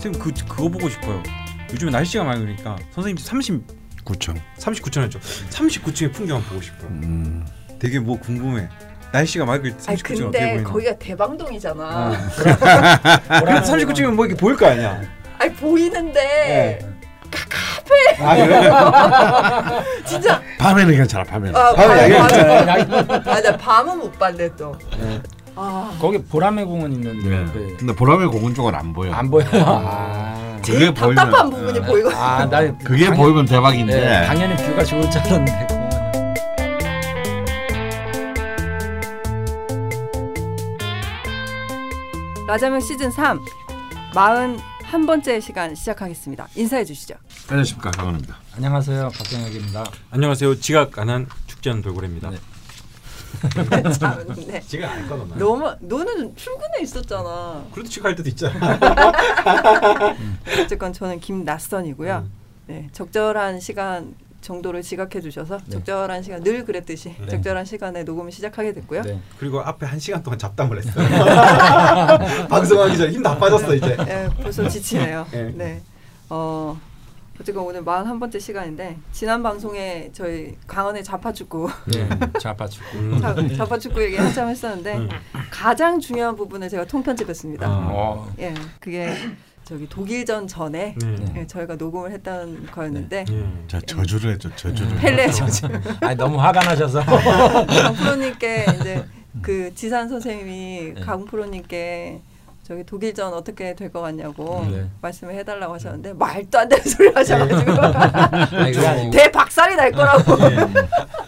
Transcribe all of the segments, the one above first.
선생님 그 그거 보고 싶어요. 요즘에 날씨가 맑으니까 선생님 30 9천. 39층 했죠. 39층의 풍경을 보고 싶어요. 음. 되게 뭐 궁금해. 날씨가 맑을 때 아니 39층 어떻게 근데 보이나? 거기가 대방동이잖아. 그래도 39층이면 뭐 이렇게 보일 거 아니야. 아니 보이는데 아 그래? 진짜 밤에는 괜찮아. 밤에는. 아, 밤에 밤, 야경 밤, 아, 나 밤은 못 봤네 또. 아, 거기 보라매 공원 있는데 네. 그 근데 보람의 공원 쪽은 안 보여. 안 보여. 아, 제일 그게 답답한 보이면- 부분이 어. 보이고. 아, 나 그게 당연- 보이면 대박인데. 네, 당연히 뷰가 좋을 줄 알았는데 공원. 라자명 시즌 3 41번째 시간 시작하겠습니다. 인사해 주시죠. 안녕하십니까 강원입니다. 안녕하세요, 박경혁입니다. 안녕하세요. 지각 안 한 축제한 돌고래입니다. 네. 참, 네. 지각 안 했거든. 너무 너는 출근해 있었잖아. 그래도 지각할 때도 있잖아. 어쨌건 저는 김낯선이고요. 음. 네, 적절한 시간 정도를 지각해 주셔서 네. 적절한 시간 늘 그랬듯이 네. 적절한 시간에 녹음을 시작하게 됐고요. 네. 그리고 앞에 한 시간 동안 잡담을 했어요. 방송하기 전에 힘 다 빠졌어 이제. 네, 벌써 지치네요. 네. 네. 어, 어쨌건 오늘 41번째 시간인데 지난 방송에 저희 강원의 자파축구 네. 좌파축구. 음. 자, 자파축구 얘기 한참 했었는데 음. 가장 중요한 부분을 제가 통편집했습니다. 아. 어. 예, 그게 저기 독일전 전에 네. 예, 저희가 녹음을 했던 거였는데 예. 자 저주를 해줘 저주를. 펠레 저주 아니 너무 화가 나셔서. 강 프로님께 이제 그 지산 선생님이 네. 강프로님께 저기 독일전 어떻게 될 것 같냐고 네. 말씀을 해달라고 하셨는데 말도 안 되는 소리 하셔가지고 아니고. 대박살이 날 거라고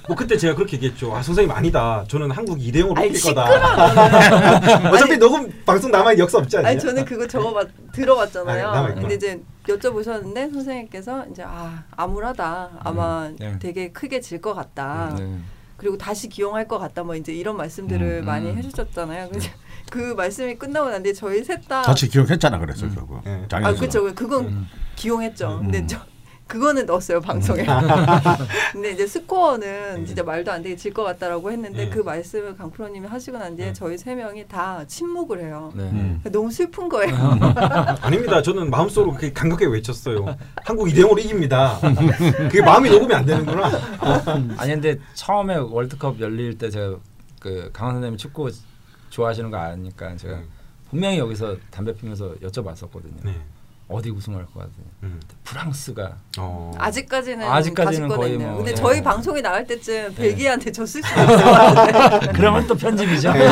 뭐 그때 제가 그렇게 얘기했죠. 아 선생님 아니다. 저는 한국 2대 0으로 아이, 이길 거다. 어차피 녹음 방송 남아 역사 없지 않냐? 아니 저는 그거 적어봤 들어봤잖아요. 아. 근데 이제 여쭤보셨는데 선생님께서 이제 아 암울하다. 아마 네. 되게 크게 질 것 같다. 네. 그리고 다시 기용할 것 같다. 뭐 이제 이런 말씀들을 음, 많이 음. 해주셨잖아요. 근데 그 말씀이 끝나고 난뒤 저희 셋 다. 같이 기억했잖아 그래서 결국. 네. 아. 그렇죠. 그건 음. 기용했죠. 음. 근데 저 그거는 넣었어요 방송에. 근데 이제 스코어는 진짜 말도 안 되게 질 것 같다라고 했는데 네. 그 말씀을 강프로님이 하시고 난 뒤에 네. 저희 세 명이 다 침묵을 해요. 네. 음. 너무 슬픈 거예요. 아닙니다. 저는 마음속으로 그렇게 강력하게 외쳤어요. 한국 2대 0으로 이깁니다. 그게 마음이 녹으면 안 되는구나. 아니 근데 처음에 월드컵 열릴 때 제가 그 강원 선생님 축구 좋아하시는 거 아니까 제가 음. 분명히 여기서 담배 피면서 여쭤봤었거든요. 네. 어디 우승할 것 같아요? 음. 프랑스가 어. 아직까지는 아직까지는 가실 거의. 뭐, 근데 예. 저희 방송이 나갈 때쯤 벨기에한테 졌을 수도 있을 것 같은데. 그러면 또 편집이죠. 네.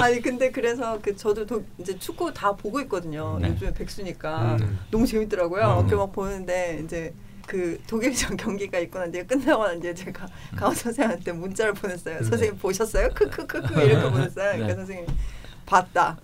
아니 근데 그래서 그 저도 도, 이제 축구 다 보고 있거든요. 네. 요즘에 백수니까 음. 너무 재밌더라고요. 음. 어깨 막 보는데 이제 그 독일전 경기가 있고 난 뒤에 끝나고 난 뒤에 제가 강원 선생한테 문자를 보냈어요. 네. 선생님 보셨어요? 크크크크 이렇게 보냈어요. 그러니까 네. 선생님 봤다.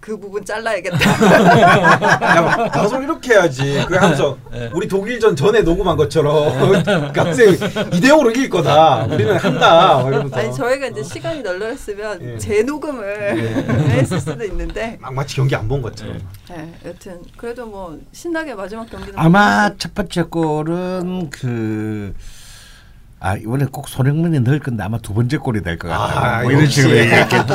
그 부분 잘라야겠다. 야, 방송 이렇게 해야지. 그 하면서 네. 우리 독일전 전에 녹음한 것처럼 갑자기 2대 0으로 이길 거다. 우리는 한다. 아니 저희가 이제 시간이 널널했으면 예. 재녹음을 했을 수도 있는데 막 마치 경기 안 본 것처럼. 네, 여튼 그래도 뭐 신나게 마지막 경기는 아마 첫 번째 골은 그. 아 이번에 꼭 손흥민이 넣을 건데 아마 두 번째 골이 될 것 같아. 아, 뭐 이런. 식으로 얘기했겠죠.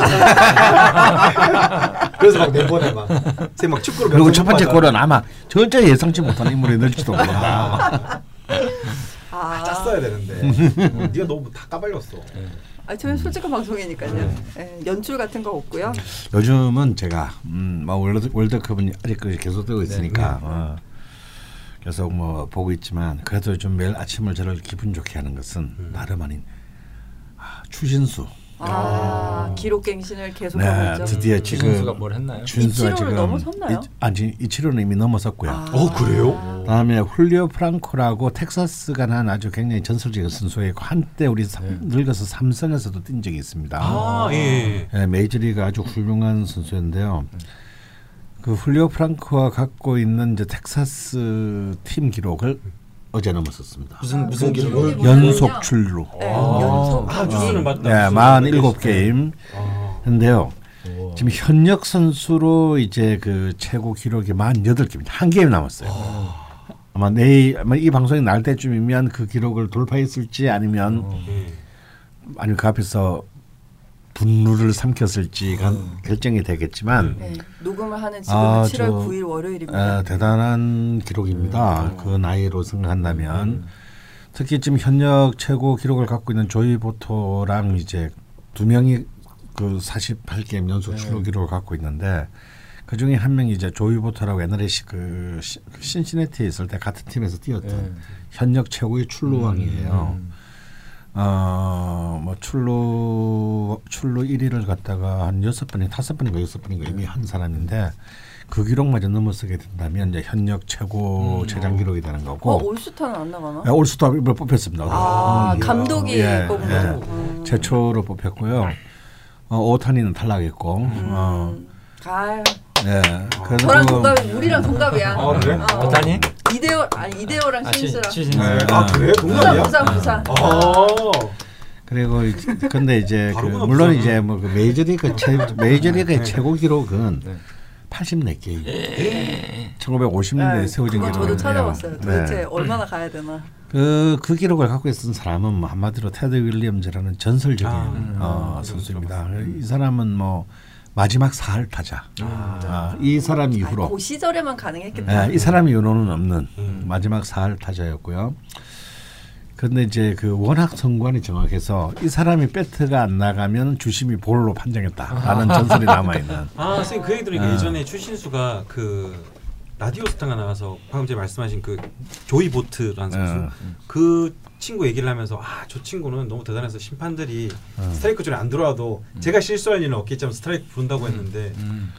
그래서 막 내보내 막. 쟤막 축구로 그리고 첫 번째 못 골은 아마 전혀 예상치 못한 인물이 넣을지도 모른다. 아, 짰어야 되는데. 네가 너무 다 까발렸어. 아, 저희 솔직한 방송이니까요. 예, 연출 같은 거 없고요. 요즘은 제가 음, 뭐 월드, 월드컵은 아직 그 계속되고 있으니까 어, 계속 뭐 보고 있지만 그래도 좀 매일 아침을 저를 기분 좋게 하는 것은 다름 아닌 아, 추신수. 아, 기록갱신을 계속하고 네, 있죠. 드디어 지금 추신수가 뭘 했나요? 추신수가 이치로를 지금 넘어섰나요? 이, 아니 이치로는 이미 넘어섰고요. 아. 어, 그래요? 그다음에 훌리오 프랑코라고 텍사스가 난 아주 굉장히 전설적인 선수였고 한때 우리 삼, 늙어서 삼성에서도 뛴 적이 있습니다. 아, 예. 예, 메이저리그 아주 훌륭한 선수인데요. 그 훌리오 프랑코가 갖고 있는 이제 텍사스 팀 기록을 어제 넘었었습니다. 무슨 무슨 기록이 기록? 연속 출루. 네, 아, 연속 아, 경기. 주수는 맞다. 네, 47게임. 아. 근데요. 지금 현역 선수로 이제 그 최고 기록이 48게임. 한 게임 남았어요. 아마 내일 아마 이 방송이 날 때쯤이면 그 기록을 돌파했을지 아니면 예. 아니면 그 앞에서 분노를 삼켰을지가 음. 결정이 되겠지만 네. 녹음을 하는 지금은 아, 7월 저- 9일 월요일입니다. 어, 대단한 기록입니다. 그 나이로 생각한다면 특히 지금 현역 최고 기록을 갖고 있는 조이 보토랑 이제 두 명이 그 48게임 연속 네. 출루 기록을 갖고 있는데 그 중에 한 명이 이제 조이 보토라고 옛날에 시, 그 시- 그 신시내티에 있을 때 같은 팀에서 뛰었던 네. 현역 최고의 출루왕이에요. 음. 어, 뭐 출루 출루 1위를 갖다가 한 여섯 번이 다섯 번인가 여섯 번인가 이미 한 사람인데 그 기록마저 넘어서게 된다면 이제 현역 최고 음. 최장 기록이 되는 어, 거고 올스타는 안 나가나? 네, 올스타를 뽑혔습니다. 아, 음, 감독이 예, 뽑은 예. 거죠. 음. 최초로 뽑혔고요. 어, 오타니는 탈락했고, 음. 어, 아 유, 예. 그래서 저랑 그- 동갑이 우리랑 동갑이야. 아, 그래? 어. 오타니? 이대호 아니 이대호랑 아, 시- 신수랑. 시신수. 네. 아. 아 그래? 부산 동갑이야? 부산 부산. 아. 그리고 근데 이제 그 다르구나, 물론 부산은. 이제 뭐그 메이저리그 최 메이저리그의 네. 최고 기록은 네. 84게임. 1950년대에 네, 세워진 그거 저도 기록이에요. 찾아봤어요. 도대체 네. 얼마나 가야 되나. 그, 그 기록을 갖고 있었던 사람은 뭐 한마디로 테드 윌리엄즈라는 전설적인 아, 어, 음. 선수입니다. 이 사람은 뭐 마지막 사할 타자. 아. 아, 이 사람 아니, 이후로 그 시절에만 가능했겠다. 예, 이 사람 이후로는 없는 음. 마지막 사할 타자였고요. 그런데 이제 그 워낙 성관이 정확해서 이 사람이 배트가 안 나가면 주심이 볼로 판정했다라는 전설이 남아 있는. 아, 선생님 그 얘기 들으니까 아. 예전에 추신수가 그 라디오 스타가 나와서 방금 전에 말씀하신 그 조이 보트라는 선수 어. 그 친구 얘기를 하면서 아 저 친구는 너무 대단해서 심판들이 어. 스트라이크 존에 안 들어와도 제가 실수할 일은 없겠지만 스트라이크 부른다고 했는데 음.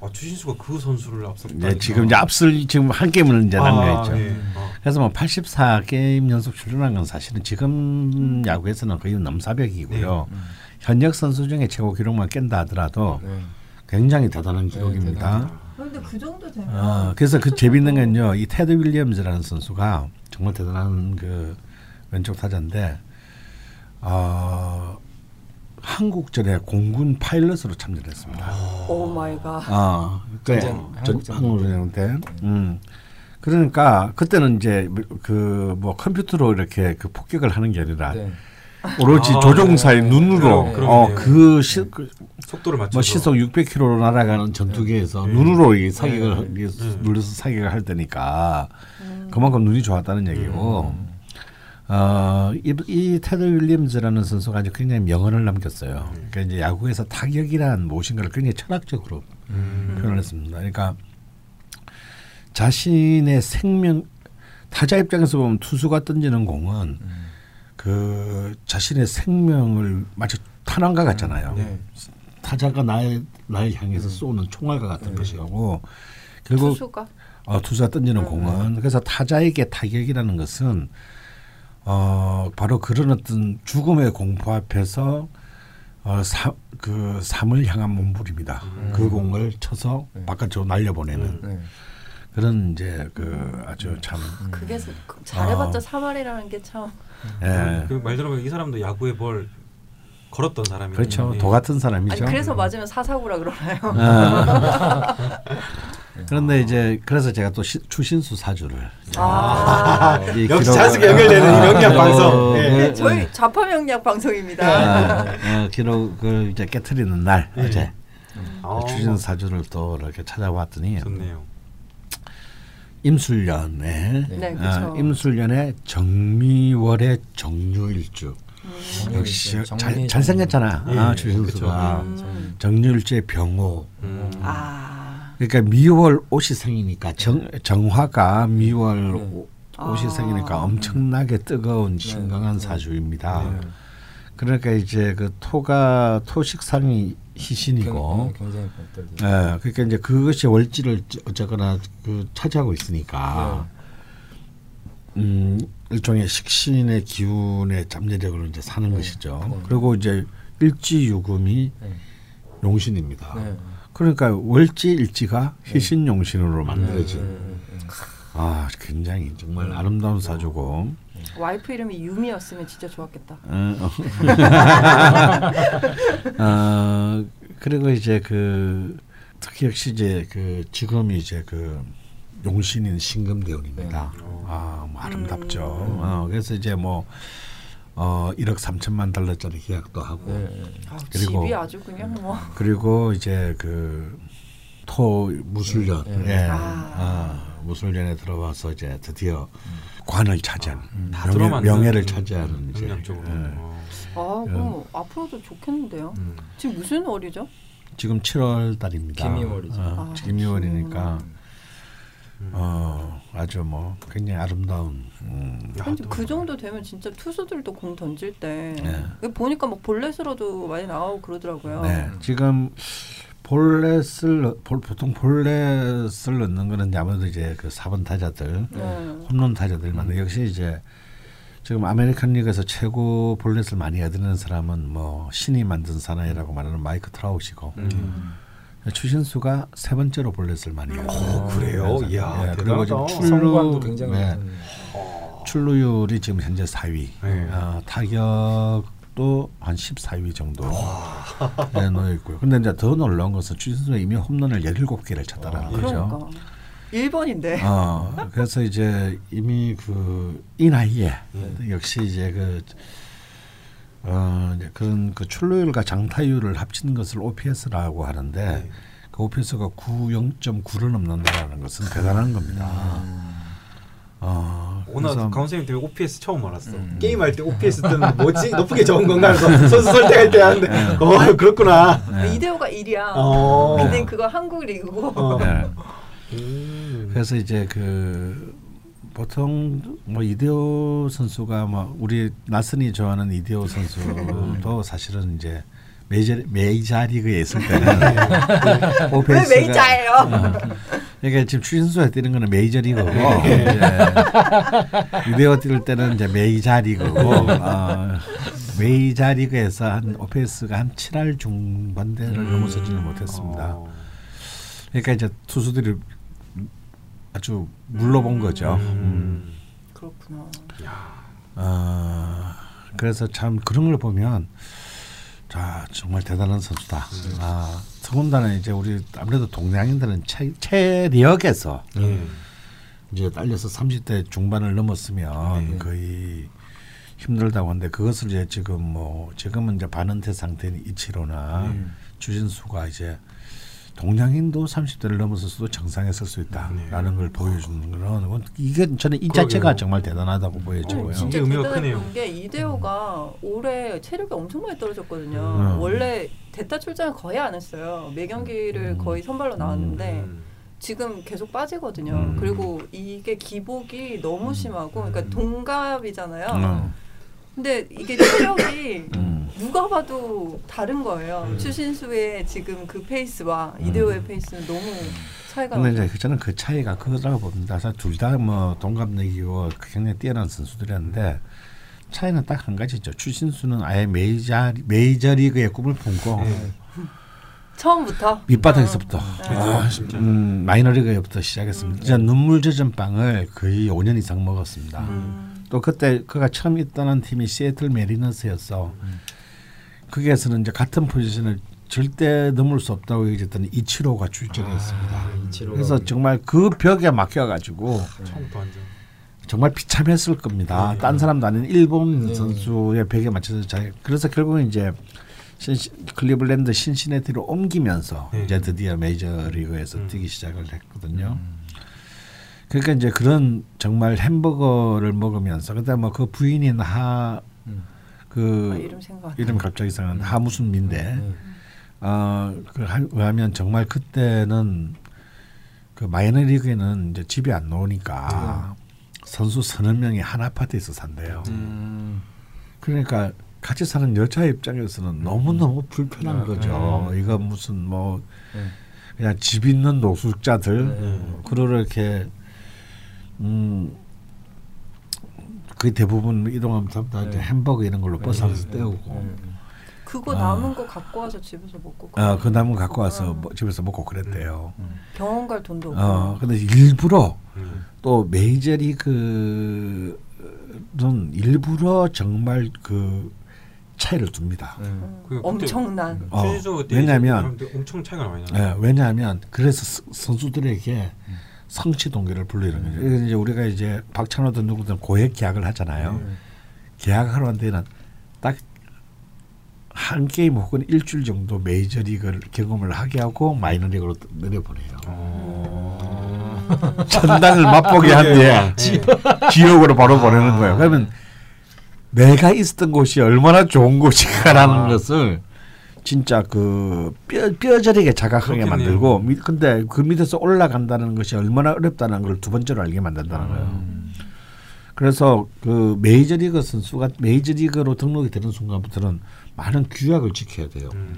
아, 추신수가 그 선수를 앞섰다. 이제 지금 이제 앞설 지금 한 게임을 이제 남겨있죠. 예. 어. 그래서 뭐 84게임 연속 출전한 건 사실은 지금 야구에서는 거의 넘사벽이고요. 네. 현역 선수 중에 최고 기록만 깬다 하더라도 네. 굉장히 대단한 기록입니다. 대단하죠. 근데 그 정도 되면 어, 그래서 그 재밌는 건요, 이 테드 윌리엄즈라는 선수가 정말 대단한 그 왼쪽 타자인데, 어, 한국전에 공군 파일럿으로 참전했습니다. Oh my God. 아, 그 전쟁, 전 한국전. 한국전쟁 때. 음. 그러니까 그때는 이제 그 뭐 컴퓨터로 이렇게 그 폭격을 하는 게 아니라 네. 오로지 아, 조종사의 네. 눈으로 그럼, 어, 그럼요. 그, 시, 그 속도를 맞춰서 뭐 시속 600km로 날아가는 전투기에서 네. 눈으로 이 사격을 네. 네. 눌러서 사격을 할 때니까 음. 그만큼 눈이 좋았다는 얘기고 음. 어, 이, 이 테드 윌리엄즈라는 선수가 아주 굉장히 명언을 남겼어요. 그러니까 이제 야구에서 타격이란 무엇인가를 굉장히 철학적으로 음. 표현을 했습니다. 그러니까 자신의 생명 타자 입장에서 보면 투수가 던지는 공은 음. 그 자신의 생명을 마치 탄환과 같잖아요. 네. 타자가 나의 나를 향해서 쏘는 총알과 같은 네. 것이고 결국 투수가 어, 투수가 던지는 음. 공은 그래서 타자에게 타격이라는 것은 어, 바로 그런 어떤 죽음의 공포 앞에서 어, 사, 그 삶을 향한 몸부림이다. 음. 그 공을 쳐서 네. 바깥으로 날려보내는 네. 그런 이제 그 아주 참 그게 스- 그 잘해봤자 아. 3할이라는 게 참. 예. 그 말 들어보면 이 사람도 야구에 뭘 걸었던 사람이에요. 그렇죠. 예. 도 같은 아니 사람이죠. 그래서 맞으면 사사구라 그러나요? 아. 그런데 이제 그래서 제가 또 시, 추신수 사주를 아. 이 역시 자연스럽게 연결되는 이 명량 어, 방송. 예. 네, 저희 네. 좌파 명략 방송입니다. 아, 어, 기록을 이제 깨트리는 날 예. 어제 아, 추신수 사주를 또 이렇게 찾아봤더니 좋네요. 임술년에 네, 아, 그쵸. 임술년에 정미월의 정유일주 음. 역시 잘. 잘생겼잖아 예, 아, 추신수가. 음. 정유일주의 병호 음. 아. 그러니까 미월 옷이 생이니까 정, 정화가 미월 네. 오- 옷이 아. 생이니까 엄청나게 뜨거운 신강한 네. 사주입니다. 네. 그러니까 이제 그 토가 토식상이 희신이고. 예, 그러니까 이제 그것이 월지를 어쨌거나 그 차지하고 있으니까 음, 일종의 식신의 기운의 잠재력으로 이제 사는 네. 것이죠. 네. 그리고 이제 일지유금이 네. 용신입니다. 네. 그러니까 월지 일지가 희신용신으로 만들어진 네, 네, 네. 아 굉장히 정말 아름다운 사주고 와이프 이름이 유미였으면 진짜 좋았겠다. 어, 어. 어, 그리고 이제 그 특히 역시 이제 그 지금이 이제 그 용신인 신금대운입니다. 네. 아, 뭐 아름답죠. 음. 어, 그래서 이제 뭐 어 1억 3천만 달러짜리 계약도 하고 네. 아, 그리고- 집이 아주 그냥 뭐 그리고 이제 그 토 무술년 예. 예. 아. 아, 무술년에 들어와서 이제 드디어 관을 차지한 다 명예, 명예를 음, 차지하는 이제 영향적으로. 예. 어. 아 그럼 앞으로도 좋겠는데요. 음. 지금 무슨 월이죠? 지금 7월 달입니다. 김이월이죠. 어, 아, 김이월이니까 음. 어, 아주 뭐 굉장히 아름다운 음, 야, 근데 또그 정도 되면 진짜 투수들도 공 던질 때 네. 보니까 막 볼넷으로도 많이 나오고 그러더라고요. 네. 지금 볼넷을 넣- 볼, 보통 볼넷을 넣는 거는 아무래도 이제 그 4번 타자들 네. 홈런 타자들만 역시 이제 지금 아메리칸 리그에서 최고 볼넷을 많이 얻는 사람은 뭐 신이 만든 사나이라고 말하는 마이크 트라우시고 음. 추신수가 세 번째로 볼넷을 많이 얻어요. 어, 그래요? 이야, 예, 그리고 지금 출루 굉장히 네. 출루율이 지금 현재 4위. 네. 어, 타격도 한 14위 정도 네, 놓여 있고요. 근데 이제 더 놀라운 것은 추신수가 이미 홈런을 17개를 쳤다라는 거죠. 그러니까 1번인데 어, 그래서 이제 이미 그 이 나이에 네. 역시 이제 그 어, 이제 그런 그 출루율과 장타율을 합친 것을 OPS라고 하는데 네. 그 OPS가 9 0.9를 넘는다라는 것은 대단한 겁니다. 어, 오늘 그래서 강원생님 때문에 OPS 처음 알았어. 음. 게임할 때 OPS 뜨는 뭐지 높게 적은 건가 해서 선수 선택할 때 하는데 어 그렇구나. 네. 이대호가 1이야. 어. 근데 그거 한국 리그고 어. 네. 음. 그래서 이제 그 보통 뭐 이대호 선수가 뭐 우리 나선이 좋아하는 이대호 선수도 사실은 이제 메이저 메이저리그에 있을 때는 왜 OPS 가- 메이저예요? 그러니까 지금 추신수가 뛰는 거는 메이저리그고 이제 이대호 뛸 때는 이제 메이저리그고 어, 메이저리그에서 한 OPS가 한 7할 중반대를 넘어서지는 못했습니다. 어. 그러니까 이제 투수들이 아주 물러본 거죠. 음. 음. 그렇구나. 어, 그래서 참 그런 걸 보면 자 정말 대단한 선수다. 아, 더군다나 이제 우리 아무래도 동양인들은 체, 체력에서 예. 이제 딸려서 30대 중반을 넘었으면 네. 거의 힘들다고 하는데 그것을 이제 지금 뭐 지금은 이제 반은퇴 상태인 이치로나 주진수가 이제 동양인도 30대를 넘어서서도 정상에 설 수 있다라는 걸 보여주는 거는 이게 저는 이 자체가 그러게요. 정말 대단하다고 보여지고요. 아니, 진짜 이게 의미가 크네요. 게 이대호가 올해 체력이 엄청 많이 떨어졌거든요. 음. 원래 대타 출장을 거의 안 했어요. 매 경기를 거의 선발로 나왔는데 음. 지금 계속 빠지거든요. 음. 그리고 이게 기복이 너무 심하고, 그러니까 동갑이잖아요. 음. 근데 이게 체력이 음. 누가 봐도 다른 거예요. 음. 추신수의 지금 그 페이스와 이대호의 페이스는 너무 차이가 근데. 이제 저는 그 차이가 그거라고 봅니다. 둘다 뭐 동갑내기고 굉장히 뛰어난 선수들이었는데 차이는 딱 한 가지죠. 추신수는 아예 메이저 메이저 리그의 꿈을 품고 네. 처음부터 밑바닥에서부터 네. 아, 음, 마이너리그부터 시작했습니다. 진짜 눈물 젖은 빵을 거의 5년 이상 먹었습니다. 음. 또 그때 그가 처음 있던 팀이 시애틀 메리너스였어. 거기에서는 이제 같은 포지션을 절대 넘을 수 없다고 얘기했던 이치로가 출전했습니다. 아, 이치로가 그래서 정말 그 벽에 막혀가지고 완전. 정말 비참했을 겁니다. 네. 딴 사람도 아닌 일본 네. 선수의 벽에 맞춰서 잘 그래서 결국은 이제 신시, 클리블랜드 신시내티로 옮기면서 네. 이제 드디어 메이저리그에서 음. 뛰기 시작을 했거든요. 그러니까 이제 그런 정말 햄버거를 먹으면서 그다음 뭐그 부인인 아, 하그 이름 생각 안 이름 갑자기 이상한 하 무슨 민데 네. 어그 왜냐하면 정말 그때는 그 마이너리그에는 이제 집이 안 나오니까 선수 서너 명이 한 아파트에서 산대요. 음. 그러니까 같이 사는 여자 입장에서는 너무 너무 불편한 네. 거죠. 이거 무슨 뭐 네. 그냥 집 있는 노숙자들 네. 그렇게 음. 거의 대부분 이동하면 다 이제 네. 햄버거 이런 걸로 버스 안에서 네. 때우고 네. 그거 아. 남은 거 갖고 와서 집에서 먹고 어, 그 남은 갖고 와서 어. 뭐 집에서 먹고 그랬대요. 병원 갈 돈도 없고 어, 근데 일부러 음. 또 메이저리그는 일부러 정말 그 차이를 둡니다. 네. 음, 그 엄청난 어, 그때 왜냐면- 사람들 엄청 차이가 많이 나. 예, 왜냐하면 그래서 스- 선수들에게 성취 동기를 불러일으는 거죠. 그래서 이제 우리가 이제 박찬호든 누구든 고액 계약을 하잖아요. 계약하러 간 데는 딱 한 게임 혹은 일주일 정도 메이저리그를 경험을 하게 하고 마이너리그로 내려보내요. 어. 천당을 맛보게 한 뒤에 네. 지옥으로 바로 보내는 거예요. 그러면 내가 있었던 곳이 얼마나 좋은 곳인가라는 아. 것을 진짜 그 뼈, 뼈저리게 자각하게 그렇겠네요. 만들고 미- 근데 그 밑에서 올라간다는 것이 얼마나 어렵다는 걸 두 번째로 알게 만든다는 거예요. 음. 그래서 그 메이저리그 선수가 메이저리그로 등록이 되는 순간부터는 많은 규약을 지켜야 돼요. 음.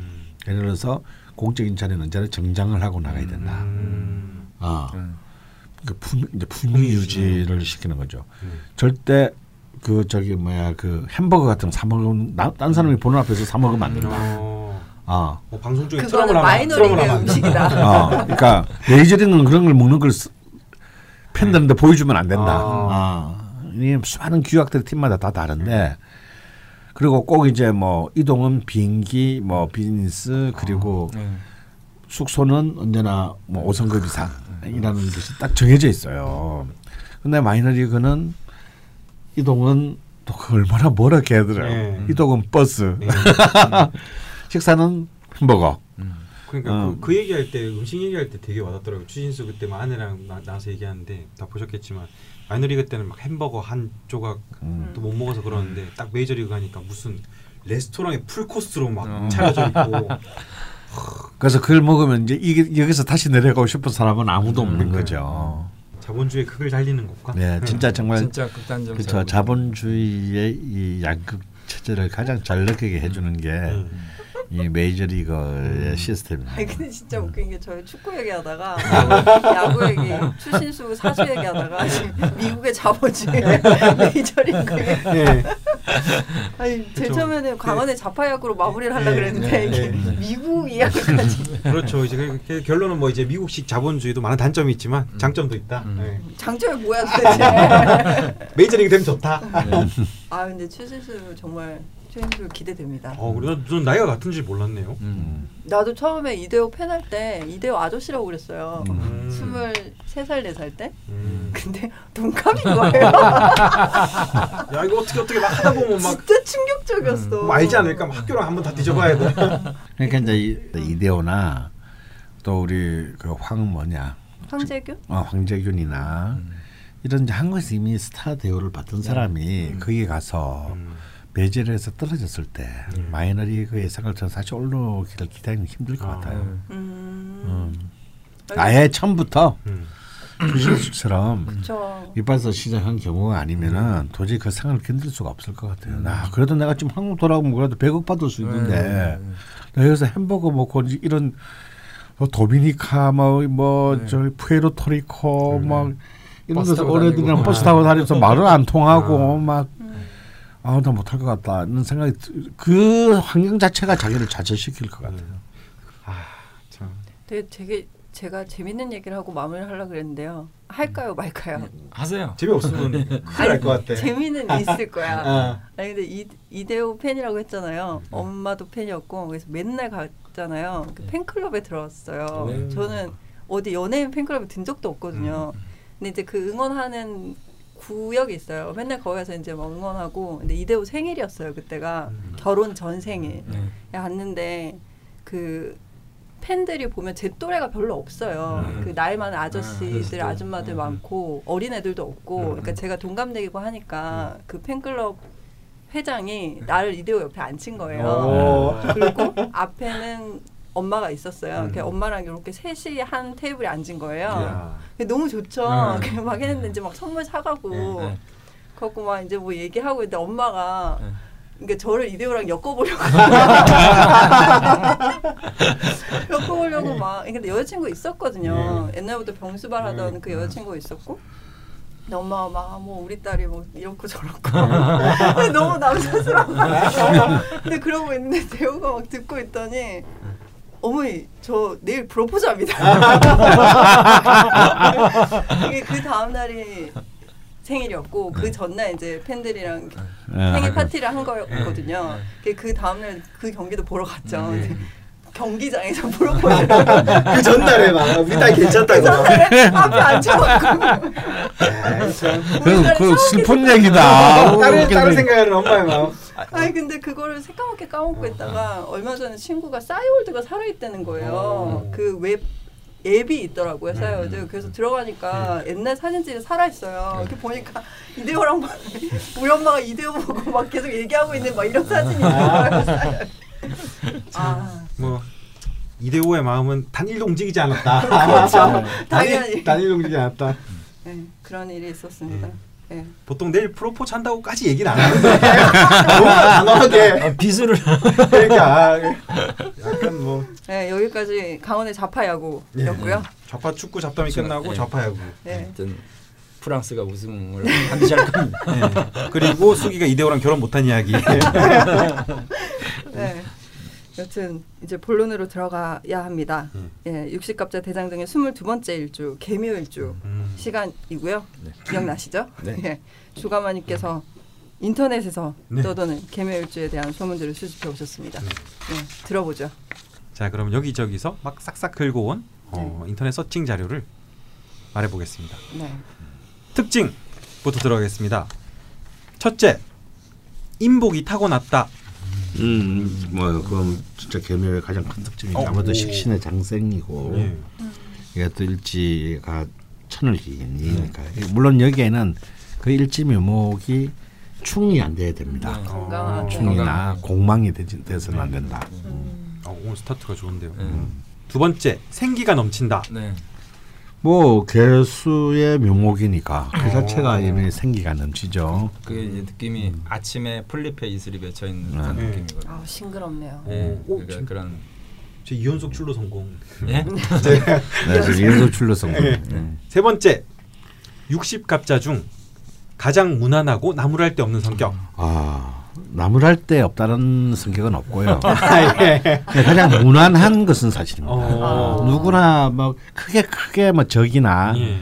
예를 들어서 공적인 자리는 언제나 정장을 하고 나가야 된다. 음. 아, 음. 그 품, 이제 품위 유지를 시키는 거죠. 음. 절대 그 저기 뭐야 그 햄버거 같은 거 사 먹으면 나, 딴 사람이 보는 앞에서 사 먹으면 안 된다. 어. 아, 어, 방송 중에 트럼을 돼. 음식이다. 아, 그러니까 메이저리그는 그런 걸 먹는 걸 쓰- 팬들한테 보여주면 안 된다. 아. 아, 이 수많은 규약들이 팀마다 다 다른데 그리고 꼭 이제 뭐 이동은 비행기, 뭐 비즈니스 그리고 네. 숙소는 언제나 뭐 5성급 이상이라는 것이 딱 정해져 있어요. 근데 마이너리그는 이동은 또 얼마나 멀게 하더라고요. 네. 이동은 버스, 네. 식사는 햄버거. 그러니까 어. 그, 그 얘기할 때 음식 얘기할 때 되게 와닿더라고요. 추신수 그때 막 아내랑 나, 나와서 얘기하는데 다 보셨겠지만 마이너리그 때는 막 햄버거 한 조각 음. 또 못 먹어서 그러는데 딱 메이저리그 가니까 무슨 레스토랑에 풀 코스로 막 어. 차려져 있고 그래서 그걸 먹으면 이제 이게 여기서 다시 내려가고 싶은 사람은 아무도 없는 음. 거죠. 자본주의 극을 살리는 것과 네, 진짜 정말 진짜 극단적 그렇죠. 자본주의의 이 양극 체제를 가장 잘 느끼게 해주는 게 이 음. 메이저리그의 시스템입니다. 아니 근데 진짜 웃긴 게 저희 축구 얘기하다가 야구 얘기, 추신수 사수 얘기하다가 미국의 자본주의 메이저리그 네. 아니 그쵸. 처음에는 강원의 자파야구로 마무리를 하려 고 네, 그랬는데 네, 이게 네. 미국 이야기까지 그렇죠. 이제 그- 그 결론은 뭐 이제 미국식 자본주의도 많은 단점이 있지만 장점도 있다. 음. 네. 장점이 뭐야 도대체 메이저리그 되면 좋다. 아 근데 추신수 정말 추신수 기대됩니다 어, 그래 전 나이가 같은 줄 몰랐네요. 음. 나도 처음에 이대호 팬할 때 이대호 아저씨라고 그랬어요 음. 스물세 살네살때 음. 근데 동갑인 거예요 야 이거 어떻게 어떻게 막 하다 보면 막 진짜 충격적이었어 뭐 알지 않을까? 막 학교랑 한번 다 뒤져봐야 돼. 그러니까 이제 이- 이대호나 또 우리 그 황 뭐냐 황재균? 어, 황재균이나 이런 이제 한국에서 이미 스타 대우를 받던 사람이 거기 가서 음. 메이저리그에서 떨어졌을 때 마이너리그의 생활처럼 사실 올라오기를 기다리는 힘들 것 아, 같아요. 음. 음. 아예 처음부터 음. 주신수처럼 그쵸 이빠서 시작한 경우가 아니면은 도저히 그 상을 견딜 수가 없을 것 같아요. 나 그래도 내가 지금 한국 돌아오면 그래도 100억 받을 수 있는데 내가 여기서 햄버거 먹고 이런 뭐 도미니카 뭐뭐 저 네. 푸에르토리코 막 이런 데서 다니고. 버스 타고 다니면서 말을 안 통하고 아. 막 아, 나 못할 것 같다. 이런 생각이 드- 그 환경 자체가 자기를 좌절시킬 것 같아요. 아 참. 되게, 되게 제가 재밌는 얘기를 하고 마무리를 하려고 그랬는데요 할까요 말까요? 네. 하세요. 재미없으면 큰일 날 것 같아. 재미는 있을 거야 아. 아니 근데 이, 이대호 팬이라고 했잖아요 엄마도 팬이었고 그래서 맨날 갔잖아요 그 팬클럽에 들어왔어요 네. 저는 어디 연예인 팬클럽에 든 적도 없거든요 근데 이제 그 응원하는 구역이 있어요 맨날 거기 가서 이제 막 응원하고 근데 이대호 생일이었어요 그때가 음. 결혼 전 생일 네. 갔는데 그 팬들이 보면 제 또래가 별로 없어요. 음. 그 나이 많은 아, 아저씨들, 그랬을 때. 아줌마들 음. 많고 어린 애들도 없고, 음. 그러니까 제가 동갑내기고 하니까 그 팬클럽 회장이 나를 이대호 옆에 앉힌 거예요. 어. 그리고 앞에는 엄마가 있었어요. 음. 그 엄마랑 이렇게 셋이 한 테이블에 앉은 거예요. 너무 좋죠. 음. 그막 했는데 이제 막 선물 사가고, 네, 네. 그래갖고 막 이제 뭐 얘기하고 있는데 엄마가 네. 그러니까 저를 이대호랑 엮어보려고 엮어보려고 막 근데 여자친구 있었거든요 옛날부터 병수발 하던 네. 그 여자친구 있었고 근데 엄마가 막 뭐 우리 딸이 뭐 이렇고 저렇고 너무 남사스러워 근데 그러고 있는데 대호가 막 듣고 있더니 어머니 저 내일 프로포즈 합니다 이게 그 다음 날이 생일이었고 그 전날 이제 팬들이랑 네. 생일 파티를 한 거였거든요. 그- 그 다음 날 그 경기도 보러 갔죠. 경기장에서 프로포즈를 그 전날에 막 우리 딸 괜찮다고. 앞에 앉혀갖고 그, 그 슬픈 얘기다. 다른 다른 생각하는 엄마의 마음. 아니 근데 그거를 새까맣게 까먹고 있다가 얼마 전에 친구가 싸이월드가 살아있다는 거예요. 어. 그웹 앱이 있더라고요 싸이월드. 그래서 들어가니까 옛날 사진들이 살아있어요. 이렇게 보니까 이대호랑 막 우리 엄마가 이대호 보고 막 계속 얘기하고 있는 막 이런 사진이 있는 거예요. 아 뭐 이대호의 마음은 단일도 움직이지 않았다. 그렇죠. 당연히. 단일, 단일도 움직이지 않았다. 네, 그런 일이 있었습니다. 네. 보통 내일 프로포즈 한다고까지 얘기는 안 하는데 너무 단호하게 아, 비수를 그러니까 약간 뭐 네, 여기까지 강원의 자파 야구였고요. 좌파 축구 잡담이 그렇죠. 끝나고 예. 좌파 야구. 네. 프랑스가 우승을 반드시 할 겁니다. 예. 그리고 수기가 이대호랑 결혼 못한 이야기. 네. 여튼 이제 본론으로 들어가야 합니다. 예, 육식갑자 대장정의 22번째 일주 개묘 일주 음. 시간이고요. 네. 기억나시죠? 네. 예. 주가마님께서 인터넷에서 네. 떠도는 개묘 일주에 대한 소문들을 수집해 오셨습니다. 네. 들어보죠. 자 그럼 여기저기서 막 싹싹 긁고 온 어, 인터넷 서칭 자료를 말해보겠습니다. 네. 특징부터 들어가겠습니다. 첫째, 인복이 타고났다. 음, 뭐 그건 진짜 개묘의 가장 큰 특징이 어, 아무래도 오. 식신의 장생이고 예. 이게 또 일지가 천을 기니까 물론 여기에는 그 일지 묘목이 충이 안 돼야 됩니다. 건강하게. 충이나 공망이 되지, 돼서는 안 된다. 어, 오늘 스타트가 좋은데요. 음. 두 번째, 생기가 넘친다. 네. 뭐 개수의 묘목이니까 그 어. 자체가 이미 생기가 넘치죠. 그게 이제 느낌이 아침에 풀잎에 이슬이 맺혀 있는 듯한 네. 느낌이거든요. 아 싱그럽네요. 예, 오, 그러니까 진- 그런 제 이연속 출로 성공. 예? 네, 지금 일도 출로성. 예. 세 번째, 60 갑자 중 가장 무난하고 나무랄 데 없는 성격. 아 나무랄 데 없다는 성격은 없고요. 아, 예. 근데 가장 무난한 것은 사실입니다. 어. 누구나 뭐 크게 크게 뭐 적이나 예.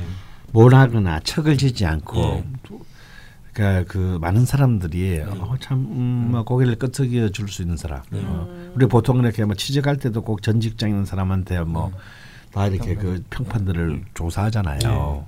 몰하거나 척을 지지 않고 예. 그러니까 그 많은 사람들이 어, 참 음, 뭐 고개를 끄덕여 줄 수 있는 사람. 어, 우리 보통 이렇게 뭐 취직할 때도 꼭 전 직장 있는 사람한테 뭐 다 이렇게 그 평판들을 조사하잖아요.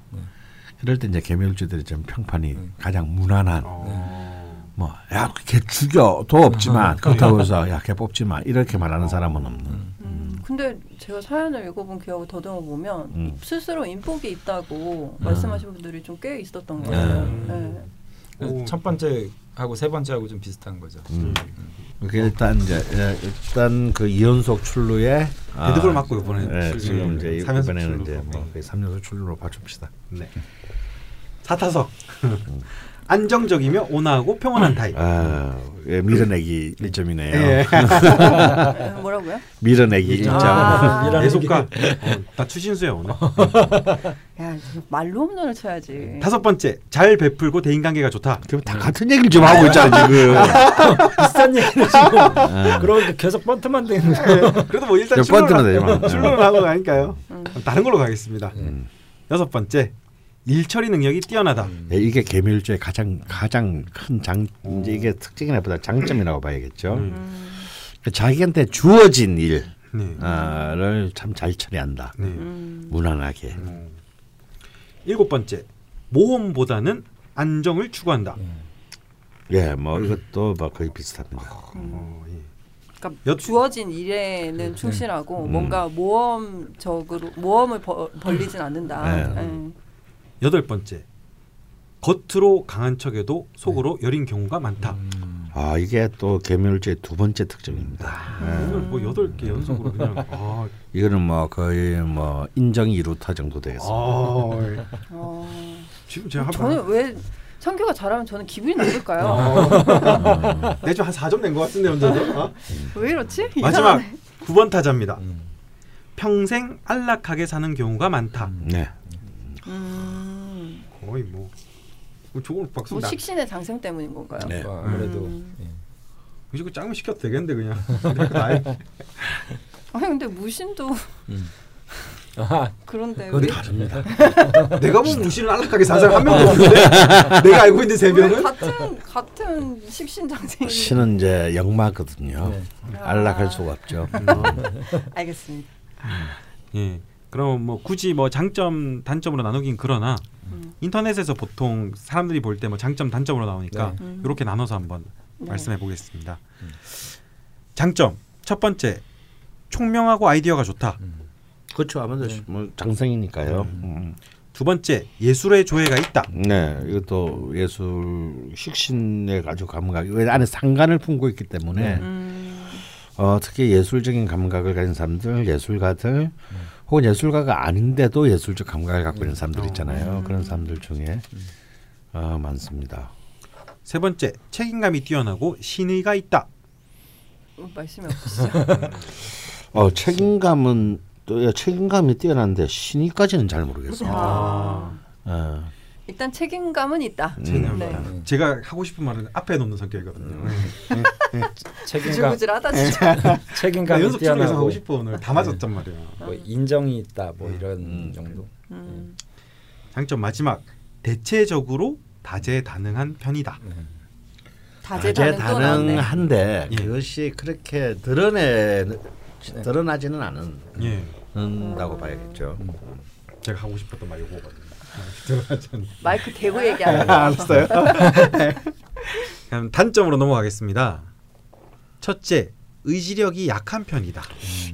그럴 때 이제 개멸주들이 좀 평판이 가장 무난한 어. 뭐야걔 죽여 도 없지만 그렇다고 해서 야걔 뽑지 마 이렇게 말하는 사람은 없는. 음, 근데 제가 사연을 읽어본 기억을 더듬어 보면 음. 스스로 인복이 있다고 말씀하신 분들이 좀 꽤 있었던 것 같아요. 음. 네. 오. 첫 번째 하고 세 번째 하고 좀 비슷한 거죠. 음. 그게 일단 이제 예, 일단 그 이연속 출루에 아, 데드볼 맞고 이번에 예, 출루. 지금 이제 이번에는. 이제 뭐 네. 거의 3연속 출루로 봐줍시다. 네. 사타석. 안정적이며 온화하고 평온한 타입. 아, 예, 밀어내기 1점이네요. 예. 음, 뭐라고요? 밀어내기 1점. 아. 예속가. 어, 나 추신수야 오늘. 야, 저 말로 홈런을 쳐야지. 다섯 번째, 잘 베풀고 대인관계가 좋다. 그럼 다 같은 얘기를 좀 하고 있잖아 지금. 비슷한 얘기를 지금 그러니까 계속 번트만 되는 거예요. 그래도 뭐 일단 되지. 출루를 하고 가니까요. 음. 다른 걸로 가겠습니다. 음. 여섯 번째, 일 처리 능력이 뛰어나다. 네, 이게 개밀주의 가장 가장 큰 장 이제 이게 특징이라보다 장점이라고 봐야겠죠. 음. 그 자기한테 주어진 일을 네. 참잘 처리한다. 네. 음. 무난하게. 음. 일곱 번째, 모험보다는 안정을 추구한다. 예, 뭐 이것도 뭐 거의 비슷합니다. 어, 예. 그러니까 여- 주어진 일에는 충실하고 음. 뭔가 모험적으로 모험을 벌, 벌리진 않는다. 네. 예. 여덟 번째, 겉으로 강한 척에도 속으로 여린 경우가 많다. 음. 아 이게 또 개멸주의 두 번째 특징입니다. 오늘 뭐 여덟 개 연속으로 그냥 아, 이거는 뭐 거의 뭐 인정 이루타 정도 되겠습니다. 아, 어, 지금 제가 한 저는 왜 성교가 잘하면 저는 기분이 나쁠까요? 어. 내좀 한 4점 낸 것 같은데 혼자서. 어? 왜 이렇지? 마지막 이상하네. 9번 타자입니다. 음. 평생 안락하게 사는 경우가 많다. 네. 음, 거의 뭐, 뭐 좋은 박수 뭐 나. 식신의 장생 때문인 건가요? 네. 뭐 아무래도 음. 예. 무조건 짱을 시켜도 되겠는데 그냥. 나이. 아니 근데 무신도 음. 아, 그런데 그건 왜 다릅니다. 내가 본 무시를 안락하게 산 사람 한 명도 없는데 내가 알고 있는 세왜 명은 같은 같은 식신장생이 신은 이제 영마거든요. 네. 안락할 수가 없죠. 알겠습니다. 예. 그럼 뭐 굳이 뭐 장점 단점으로 나누긴 그러나 음. 인터넷에서 보통 사람들이 볼 때 뭐 장점 단점으로 나오니까 네. 음. 이렇게 나눠서 한번 네. 말씀해 보겠습니다. 장점 첫 번째 총명하고 아이디어가 좋다. 그렇죠. 아무래도 네. 뭐 장생이니까요. 음. 두 번째 예술의 조예가 있다. 네, 이것도 예술 식신에 아주 감각. 왜 안에 상관을 품고 있기 때문에 음. 어, 특히 예술적인 감각을 가진 사람들, 예술가들, 혹은 예술가가 아닌데도 예술적 감각을 갖고 있는 사람들 있잖아요. 그런 사람들 중에 어, 많습니다. 세 번째 책임감이 뛰어나고 신의가 있다. 어, 말씀이 없으시죠? 어, 책임감은 또 책임감이 뛰어난데 신의까지는 잘 모르겠어요. 아. 어, 일단 책임감은 있다. 책임감. 네. 제가 하고 싶은 말은 앞에 놓는 성격이거든요. 책임감 구질구질하다 진짜. 연습 중에서 뛰어나고 하고 싶어 오늘 다 맞았단 말이야. 뭐 인정이 있다 뭐 이런 정도. 음. 장점 마지막 대체적으로 다재다능한 편이다. 다재다능 나왔네. 다재다능한데 예. 그것이 그렇게 드러내 드러나지는 예, 않는다고 봐야겠죠. 제가 하고 싶었던 말 이거거든요. 마이크 대고 얘기하는 거. 알았어요. 그럼 단점으로 넘어가겠습니다. 첫째, 의지력이 약한 편이다.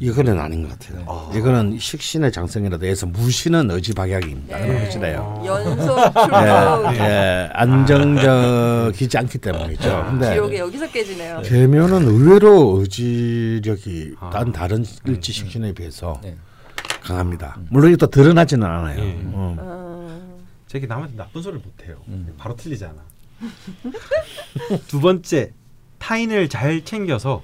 이거는 아닌 것 같아요. 이거는 식신의 장성이라도 해서 무신은 의지 박약입니다. 네. 그런 것이래요. 연속 예, 출석 예, 안정적이지 않기 때문이죠. 근데 기록이 여기서 깨지네요. 계면은 의외로 의지력이 아. 단 다른 일지 식신에 비해서 네. 강합니다. 물론 또 드러나지는 않아요. 예. 제게 남한테 나쁜 소리를 못 해요. 음. 바로 틀리잖아. 두 번째, 타인을 잘 챙겨서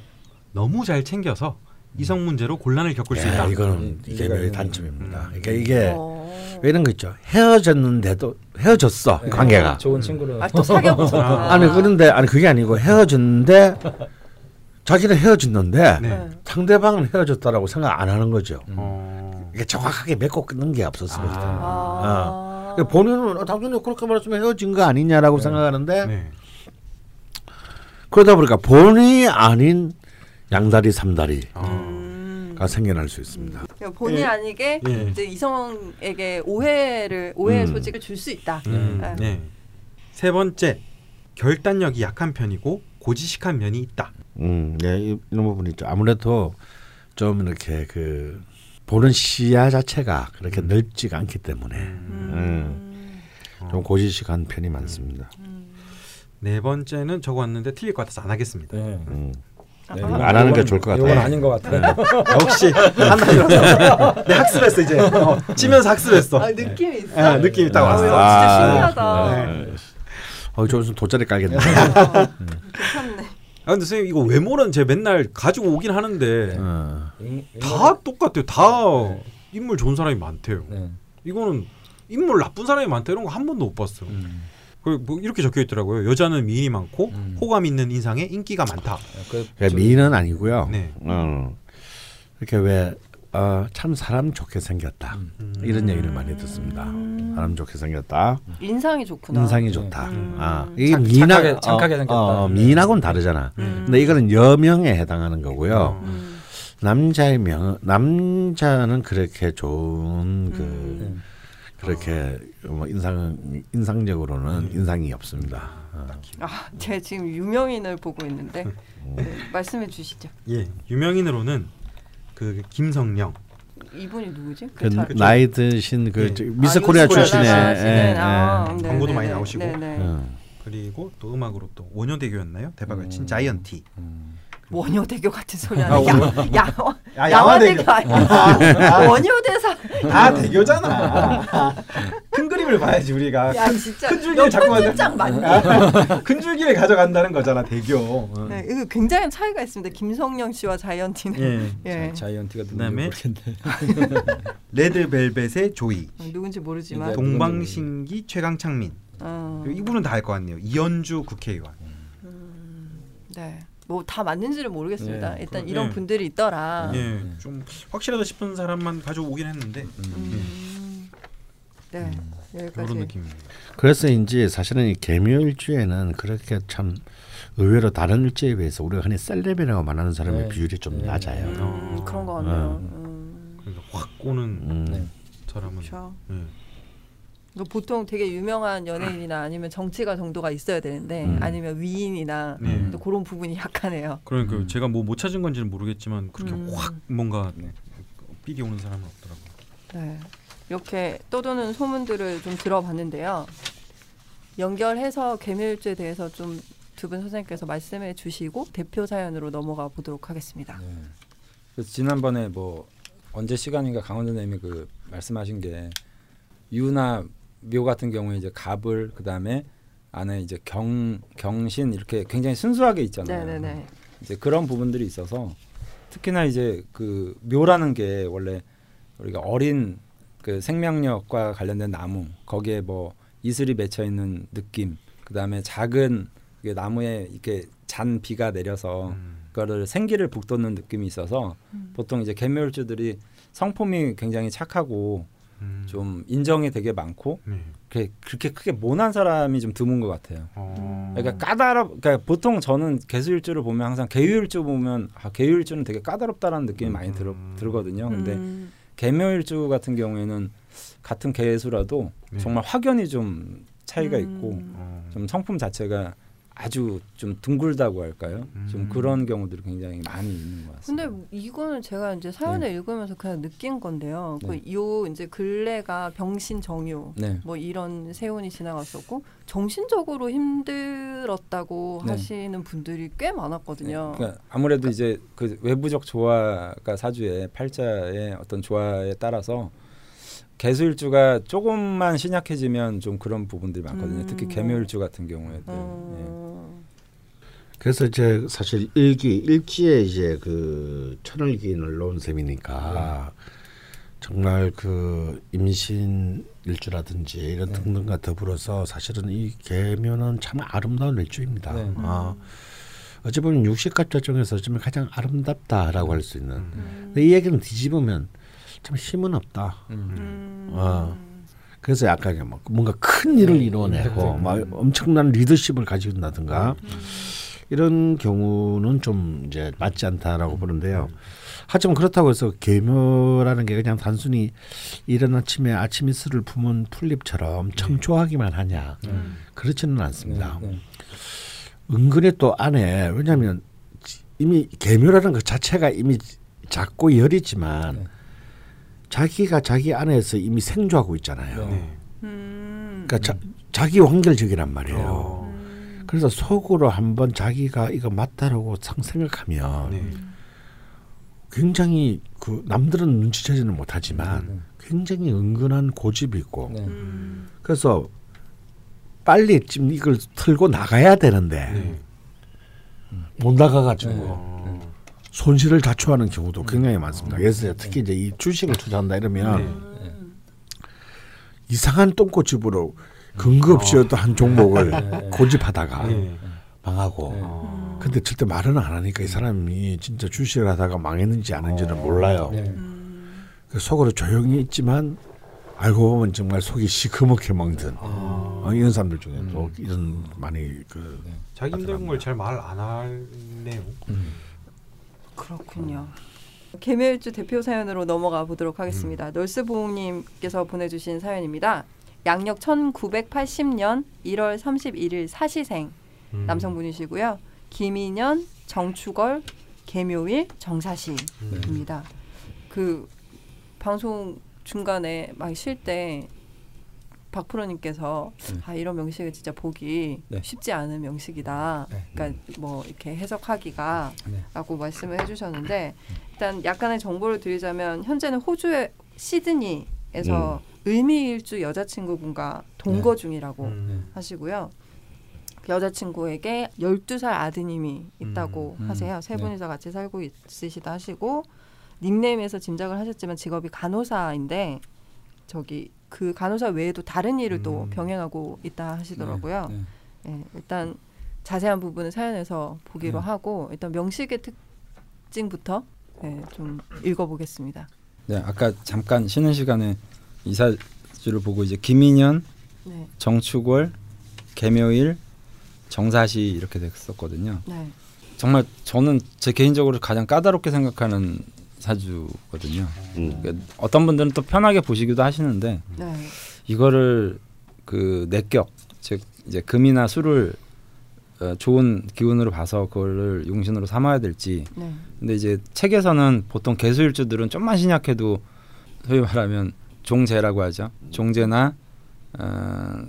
너무 잘 챙겨서 이성 문제로 곤란을 겪을 수 예, 있다. 이거는 음, 이게 되는 단점입니다. 음. 그러니까 이게 어. 왜 이런 거 있죠. 헤어졌는데도 헤어졌어 네. 관계가. 좋은 친구로. 아, 또 사귀어 보셨구나. 아니 그런데 아니 그게 아니고 헤어졌는데 자기는 헤어졌는데 네. 상대방은 헤어졌다라고 생각 안 하는 거죠. 어. 이게 정확하게 맺고 끊는 게 없었을 때. 아. 그러니까 본인은 어, 당연히 그렇게 말했으면 헤어진 거 아니냐라고 생각하는데 네. 그러다 보니까 본인이 아닌 양다리 삼다리가 어. 음. 생겨날 수 있습니다. 그러니까 본의 예. 아니게 예. 이제 이성에게 오해를 오해의 음. 소지를 줄 수 있다. 음, 네. 네. 세 번째, 결단력이 약한 편이고 고지식한 면이 있다. 음, 네, 이- 이런 부분 있죠. 아무래도 좀 이렇게 그 보는 시야 자체가 그렇게 넓지가 않기 때문에 음. 좀 고지식한 편이 많습니다. 네 번째는 적어왔는데 틀릴 것 같아서 안 하겠습니다. 네. 음. 네, 안 하는 게 좋을 것 같아요. 이건 아닌 것 같아요. 역시 한다니라서 내 학습했어 이제 어, 치면서 학습했어. 아, 느낌이 있어. 아, 느낌이 딱 아, 왔어. 진짜 아, 신기하다. 네. 어, 저 무슨 돗자리 깔겠네. 아 근데 선생님 이거 외모는 제가 맨날 가지고 오긴 하는데 어. 인- 다 똑같아요. 다 인물 좋은 사람이 많대요. 네. 이거는 인물 나쁜 사람이 많다 이런 거 한 번도 못 봤어요. 음. 그뭐 이렇게 적혀 있더라고요. 여자는 미인이 많고 음. 호감 있는 인상에 인기가 많다. 그, 그러니까 미인은 아니고요. 네. 어. 이렇게 왜 어, 참 사람 좋게 생겼다 음. 이런 얘기를 많이 듣습니다. 사람 좋게 생겼다, 인상이 좋구나. 인상이 좋다. 음. 아, 이게 착- 미인하, 착하게- 착하게 생겼다. 어, 어, 미인하고는 다르잖아. 음. 근데 이거는 여명에 해당하는 거고요. 음. 남자의 명 남자는 그렇게 좋은 그 음. 그렇게 뭐 인상 인상적으로는 인상이 없습니다. 어. 아, 제가 지금 유명인을 보고 있는데 음. 네, 말씀해 주시죠. 예, 유명인으로는 그 김성령, 이분이 누구지? 그 잘- 나이 드신 그 예. 저 아, 미스 코리아 미스 출신의 예, 아, 예. 네, 광고도 네, 많이 네, 나오시고. 네, 네. 음. 그리고 또 음악으로 또 원효대교였나요? 대박을 음. 친 자이언티. 원효 대교 같은 소리 아, 하네. 야, 원- 야, 아, 양화대교 양화대교. 아니야. 원효 대사. 다 대교잖아. 큰 그림을 봐야지 우리가. 야, 진짜 큰 줄기를 만들- 편집장 맞니? 큰 줄기를 가져간다는 거잖아 대교. 네, 이거 굉장히 차이가 있습니다. 김성령 씨와 자이언티는. 예. 예. 자, 자이언티가 누군지 그다음에. 레드벨벳의 조이, 누군지 모르지만. 이게- 동방신기 최강창민. 어, 이분은 다 알 것 같네요. 이현주 국회의원. 네. 뭐 다 맞는지는 모르겠습니다. 네, 일단 그- 이런 네. 분들이 있더라. 예, 네. 좀 확실하다 싶은 사람만 가져오긴 했는데 음. 네 여기까지. 그런 느낌입니다. 그래서인지 사실은 이 개묘일주에는 그렇게 참 의외로 다른 일주에 비해서 우리가 흔히 셀럽이라고 말하는 사람의 네. 비율이 좀 네. 낮아요. 음, 그런 거 같네요. 음. 그러니까 확 오는 음. 네. 사람은 그렇죠. 예. 그러니까 보통 되게 유명한 연예인이나 아니면 정치가 정도가 있어야 되는데 음. 아니면 위인이나 네. 또 그런 부분이 약하네요. 그러니까 음. 제가 뭐 못 찾은 건지는 모르겠지만 그렇게 음. 확 뭔가 네. 삐게 오는 사람은 없더라고요. 네. 이렇게 떠도는 소문들을 좀 들어봤는데요. 연결해서 개묘일주에 대해서 좀 두 분 선생님께서 말씀해 주시고 대표 사연으로 넘어가 보도록 하겠습니다. 네. 그래서 지난번에 뭐 언제 시간인가 강원 선생님이 그 말씀하신 게 유나 묘 같은 경우에 이제 갑을 그 다음에 안에 이제 경 경신 이렇게 굉장히 순수하게 있잖아요. 네네네. 이제 그런 부분들이 있어서 특히나 이제 그 묘라는 게 원래 우리가 어린 그 생명력과 관련된 나무 거기에 뭐 이슬이 맺혀 있는 느낌 그 다음에 작은 그 나무에 이렇게 잔 비가 내려서 음. 그거를 생기를 북돋는 느낌이 있어서 음. 보통 이제 개묘일주들이 성품이 굉장히 착하고 음. 좀 인정이 되게 많고 네. 그렇게, 그렇게 크게 모난 사람이 좀 드문 것 같아요. 어. 그러니까 까다롭. 그러니까 보통 저는 개수일주를 보면 항상 개유일주 보면 아, 개유일주는 되게 까다롭다라는 느낌이 많이 들어, 음. 들거든요. 근데 음. 개묘일주 같은 경우에는 같은 개수라도 네. 정말 확연히 좀 차이가 음. 있고 어. 좀 성품 자체가 아주 좀 둥글다고 할까요? 좀 음. 그런 경우들이 굉장히 많이 있는 것 같습니다. 근데 이거는 제가 이제 사연을 읽으면서 그냥 느낀 건데요. 네. 그요 이제 근래가 병신 정유 네. 뭐 이런 세운이 지나갔었고 정신적으로 힘들었다고 네. 하시는 분들이 꽤 많았거든요. 그러니까 아무래도 이제 그 외부적 조화가 사주의 팔자의 어떤 조화에 따라서 개수일주가 조금만 신약해지면 좀 그런 부분들이 많거든요. 음. 특히 개묘일주 같은 경우에도. 예. 음. 그래서 이제 사실 일기 일지에 이제 그 천을기인을 놓은 셈이니까 정말 그 임신 일주라든지 이런 네. 등등과 더불어서 사실은 이 개묘는 참 아름다운 일주입니다. 네. 아, 어찌 보면 육식갑자 중에서 좀 가장 아름답다라고 할 수 있는. 음. 근데 이 얘기는 뒤집으면 참 힘은 없다. 음. 음. 어. 그래서 약간 막 뭔가 큰 일을 네, 이뤄내고 임팩트. 막 엄청난 리더십을 가지고 있다든가 음. 이런 경우는 좀 이제 맞지 않다라고 보는데요. 하지만 그렇다고 해서 계묘라는 게 그냥 단순히 이른 아침에 아침 이슬을 품은 풀잎처럼 청초하기만 하냐 음. 그렇지는 않습니다. 네, 네. 은근히 또 안에 왜냐하면 이미 계묘라는 것 자체가 이미 작고 여리지만 네. 자기가 자기 안에서 이미 생조하고 있잖아요. 네. 음. 그러니까 자, 자기 완결적이란 말이에요. 어. 음. 그래서 속으로 한번 자기가 이거 맞다라고 상- 생각하면 네. 굉장히 그 남들은 눈치채지는 못하지만 네. 굉장히 은근한 고집이 있고 네. 음. 그래서 빨리 지금 이걸 틀고 나가야 되는데 네. 못 나가가지고 네. 어. 손실을 자초하는 경우도 굉장히 많습니다. 예를 들어 특히 이제 이 주식을 투자한다 이러면 네. 이상한 똥꼬집으로 근거 없이 어떤 한 종목을 고집하다가 네. 망하고 네. 음. 근데 절대 말은 안 하니까 이 사람이 진짜 주식을 하다가 망했는지 아닌지는 몰라요. 네. 음. 그 속으로 조용히 있지만 알고 보면 정말 속이 시커멓게 멍든 아. 어, 이런 사람들 중에도 이런 많이 그 자기 힘든 걸 잘 말 안 하네요. 음. 그렇군요. 개묘일주 대표 사연으로 넘어가 보도록 하겠습니다. 널스보험님께서 보내주신 사연입니다. 양력 1980년 1월 31일 사시생 음. 남성분이시고요. 김인현, 정추걸, 개묘일, 정사시입니다. 그 방송 중간에 막 쉴 때 박프로님께서 네. 아 이런 명식은 진짜 보기 네. 쉽지 않은 명식이다. 네. 그러니까 뭐 이렇게 해석하기가 네. 라고 말씀을 해주셨는데 일단 약간의 정보를 드리자면 현재는 호주의 시드니에서 을미일주 여자친구분과 동거 중이라고 음. 하시고요. 그 여자친구에게 12살 아드님이 있다고 음. 하세요. 세 네. 분이서 같이 살고 있으시다 하시고 닉네임에서 짐작을 하셨지만 직업이 간호사인데 저기 그 간호사 외에도 다른 일을 또 음. 병행하고 있다 하시더라고요. 네. 예, 일단 자세한 부분은 사연에서 보기로 네. 하고 일단 명식의 특징부터 네, 좀 읽어보겠습니다. 네, 아까 잠깐 쉬는 시간에 이사주를 보고 이제 김인현, 네, 정축월, 개묘일, 정사시 이렇게 됐었거든요. 네, 정말 저는 제 개인적으로 가장 까다롭게 생각하는 사주거든요. 음. 그러니까 어떤 분들은 또 편하게 보시기도 하시는데 네, 이거를 그 내격 즉 이제 금이나 술을 어, 좋은 기운으로 봐서 그거를 용신으로 삼아야 될지 네, 근데 이제 책에서는 보통 개수일주들은 좀만 신약해도 소위 말하면 종재라고 하죠. 종재나 어,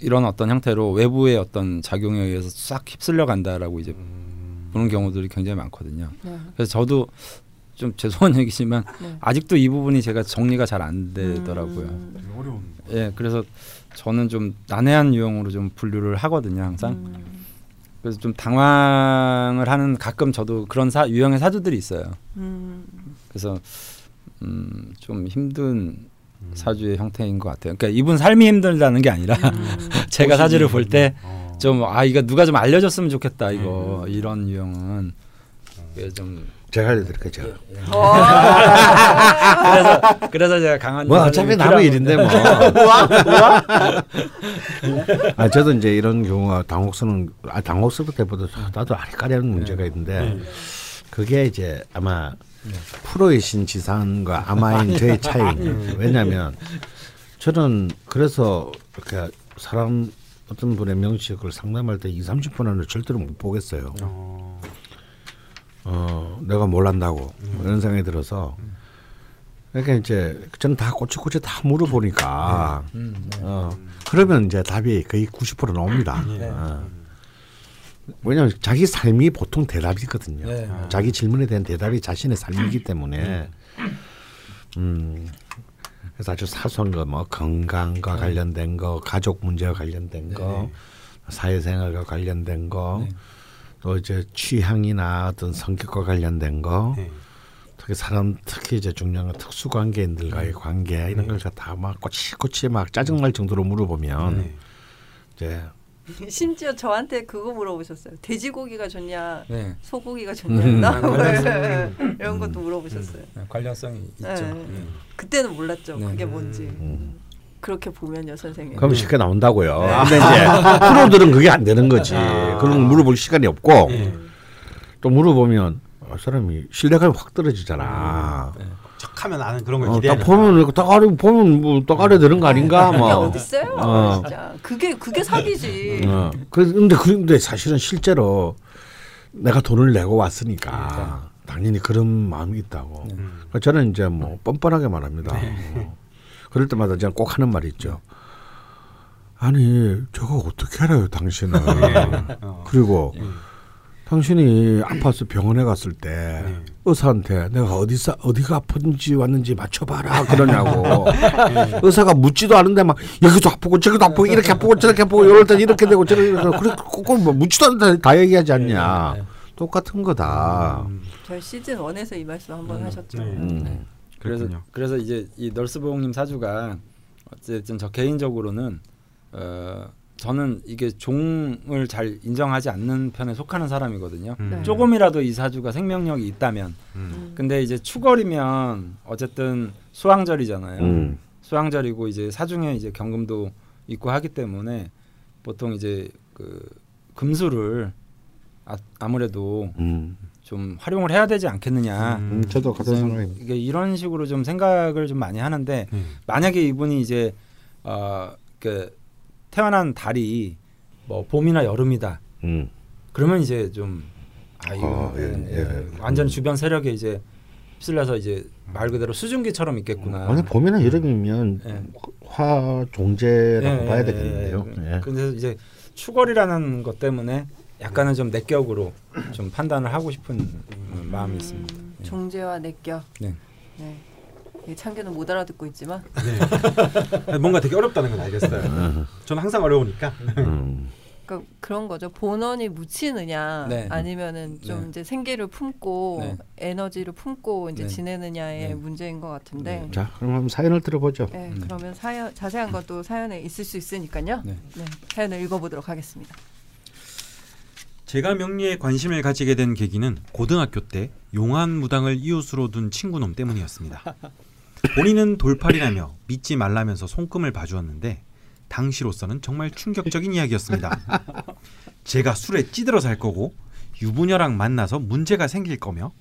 이런 어떤 형태로 외부의 어떤 작용에 의해서 싹 휩쓸려 간다라고 이제 보는 경우들이 굉장히 많거든요. 네, 그래서 저도 좀 죄송한 얘기지만 네. 아직도 이 부분이 제가 정리가 잘 안 되더라고요. 음, 어려운. 예, 그래서 저는 좀 난해한 유형으로 좀 분류를 하거든요, 항상. 음, 그래서 좀 당황을 하는 가끔 저도 그런 사, 유형의 사주들이 있어요. 음, 그래서 음, 좀 힘든 사주의 형태인 것 같아요. 그러니까 이분 삶이 힘들다는 게 아니라 음. 제가 사주를 볼때 어. 좀아 이거 누가 좀 알려줬으면 좋겠다 이거 이런 유형은 좀 제가 알려드릴게요. 제가. 그래서 그래서 제가 강한 뭐 어차피 남의 일인데 뭐. 아 저도 이제 이런 경우가 당혹스러운 아 당혹스럽을 때보다 나도 아리까리한 문제가 있는데 그게 이제 아마 프로이신 지상과 아마인 저의 차이. 왜냐하면 저는 그래서 이렇게 사람 어떤 분의 명식을 상담할 때 2, 30분은 절대로 못 보겠어요. 어. 어, 내가 뭘 안다고 이런 생각이 들어서 그러니까 이제 저는 다 꼬치꼬치 다 물어보니까 어, 그러면 이제 답이 거의 90% 나옵니다. 어. 왜냐하면 자기 삶이 보통 대답이거든요. 네. 자기 질문에 대한 대답이 자신의 삶이기 때문에 음, 그래서 아주 사소한 거 뭐 건강과 관련된 거, 가족 문제와 관련된 거, 사회생활과 관련된 거, 네. 또 이제 취향이나 어떤 성격과 관련된 거, 네. 특히 사람 특히 이제 중요한 건 특수 관계인들과의 관계 이런 걸다 막 꼬치꼬치 막 짜증날 정도로 물어보면 네. 이제 심지어 저한테 그거 물어보셨어요. 돼지고기가 좋냐, 네. 소고기가 좋냐, 음. 나 관련성. 이런 것도 물어보셨어요. 네, 관련성이 있죠. 네. 네. 그때는 몰랐죠. 네. 그게 뭔지. 음. 그렇게 보면요, 선생님. 그럼 쉽게 나온다고요. 네. 근데 이제 프로들은 그게 안 되는 거지. 아. 그런 거 물어볼 시간이 없고 네. 또 물어보면 어, 사람이 신뢰감이 확 떨어지잖아. 네. 척하면 아는 그런 걸 어. 딱 보면 딱 알아 보면 뭐딱 알아되는 거 아닌가 그게 뭐. 어딨어요? 어. 진짜. 그게 그게 사기지. 어. 그- 근데 그런데 사실은 실제로 내가 돈을 내고 왔으니까 당연히 그런 마음이 있다고. 음. 그러니까 저는 이제 뭐 뻔뻔하게 말합니다. 어. 그럴 때마다 제가 꼭 하는 말이 있죠. 아니 저거 어떻게 알아요 당신은 어. 그리고 음. 당신이 아파서 병원에 갔을 때 네. 의사한테 내가 어디서 어디가 아픈지 왔는지 맞춰봐라 그러냐고 네. 의사가 묻지도 않은데 막 여기도 아프고 저기도 아프고 이렇게 아프고 저렇게 아프고 이럴 땐 이렇게 되고 저렇게 되고 그래 꼭뭐 묻지도 않는데 다 얘기하지 않냐 네. 똑같은 거다 음. 저희 시즌 1에서 이 말씀 한번 음. 하셨죠. 네. 음. 그래서 그렇군요. 그래서 이제 이 널스보홍님 사주가 어쨌든 저 개인적으로는 어 저는 이게 종을 잘 인정하지 않는 편에 속하는 사람이거든요. 음. 네. 조금이라도 이 사주가 생명력이 있다면, 음. 음. 근데 이제 추월이면 어쨌든 수황절이잖아요. 음. 수황절이고 이제 사중에 이제 경금도 있고 하기 때문에 보통 이제 그 금수를 아, 아무래도 음. 좀 활용을 해야 되지 않겠느냐. 음, 저도 같은 생각입니다. 이게 이런 식으로 좀 생각을 좀 많이 하는데 네. 만약에 이분이 이제 어그 태어난 달이 뭐 봄이나 여름이다. 음. 그러면 이제 좀 아 이거 어, 예, 예, 예. 완전 주변 세력에 이제 휩쓸려서 이제 말 그대로 수증기처럼 있겠구나. 만약 봄이나 여름이면 예. 화 종제라고 예, 봐야 예, 되겠는데요. 예. 예. 근데 이제 추걸이라는 것 때문에 약간은 좀 내격으로 좀 판단을 하고 싶은 음, 마음이 있습니다. 음, 종제와 내격. 네. 네. 이 참견은 못 알아듣고 있지만 네. 뭔가 되게 어렵다는 건 알겠어요. 저는 항상 어려우니까. 음. 그러니까 그런 거죠. 본원이 묻히느냐 네. 아니면은 좀 네. 이제 생기를 품고 네. 에너지를 품고 이제 네. 지내느냐의 네. 문제인 것 같은데. 네. 자, 그럼 한번 사연을 들어보죠. 네, 음. 그러면 사연 자세한 건또 사연에 있을 수 있으니까요. 네. 네, 사연을 읽어보도록 하겠습니다. 제가 명리에 관심을 가지게 된 계기는 고등학교 때 용한 무당을 이웃으로 둔 친구놈 때문이었습니다. 본인은 돌팔이라며 믿지 말라면서 손금을 봐주었는데 당시로서는 정말 충격적인 이야기였습니다. 제가 술에 찌들어 살 거고 유부녀랑 만나서 문제가 생길 거며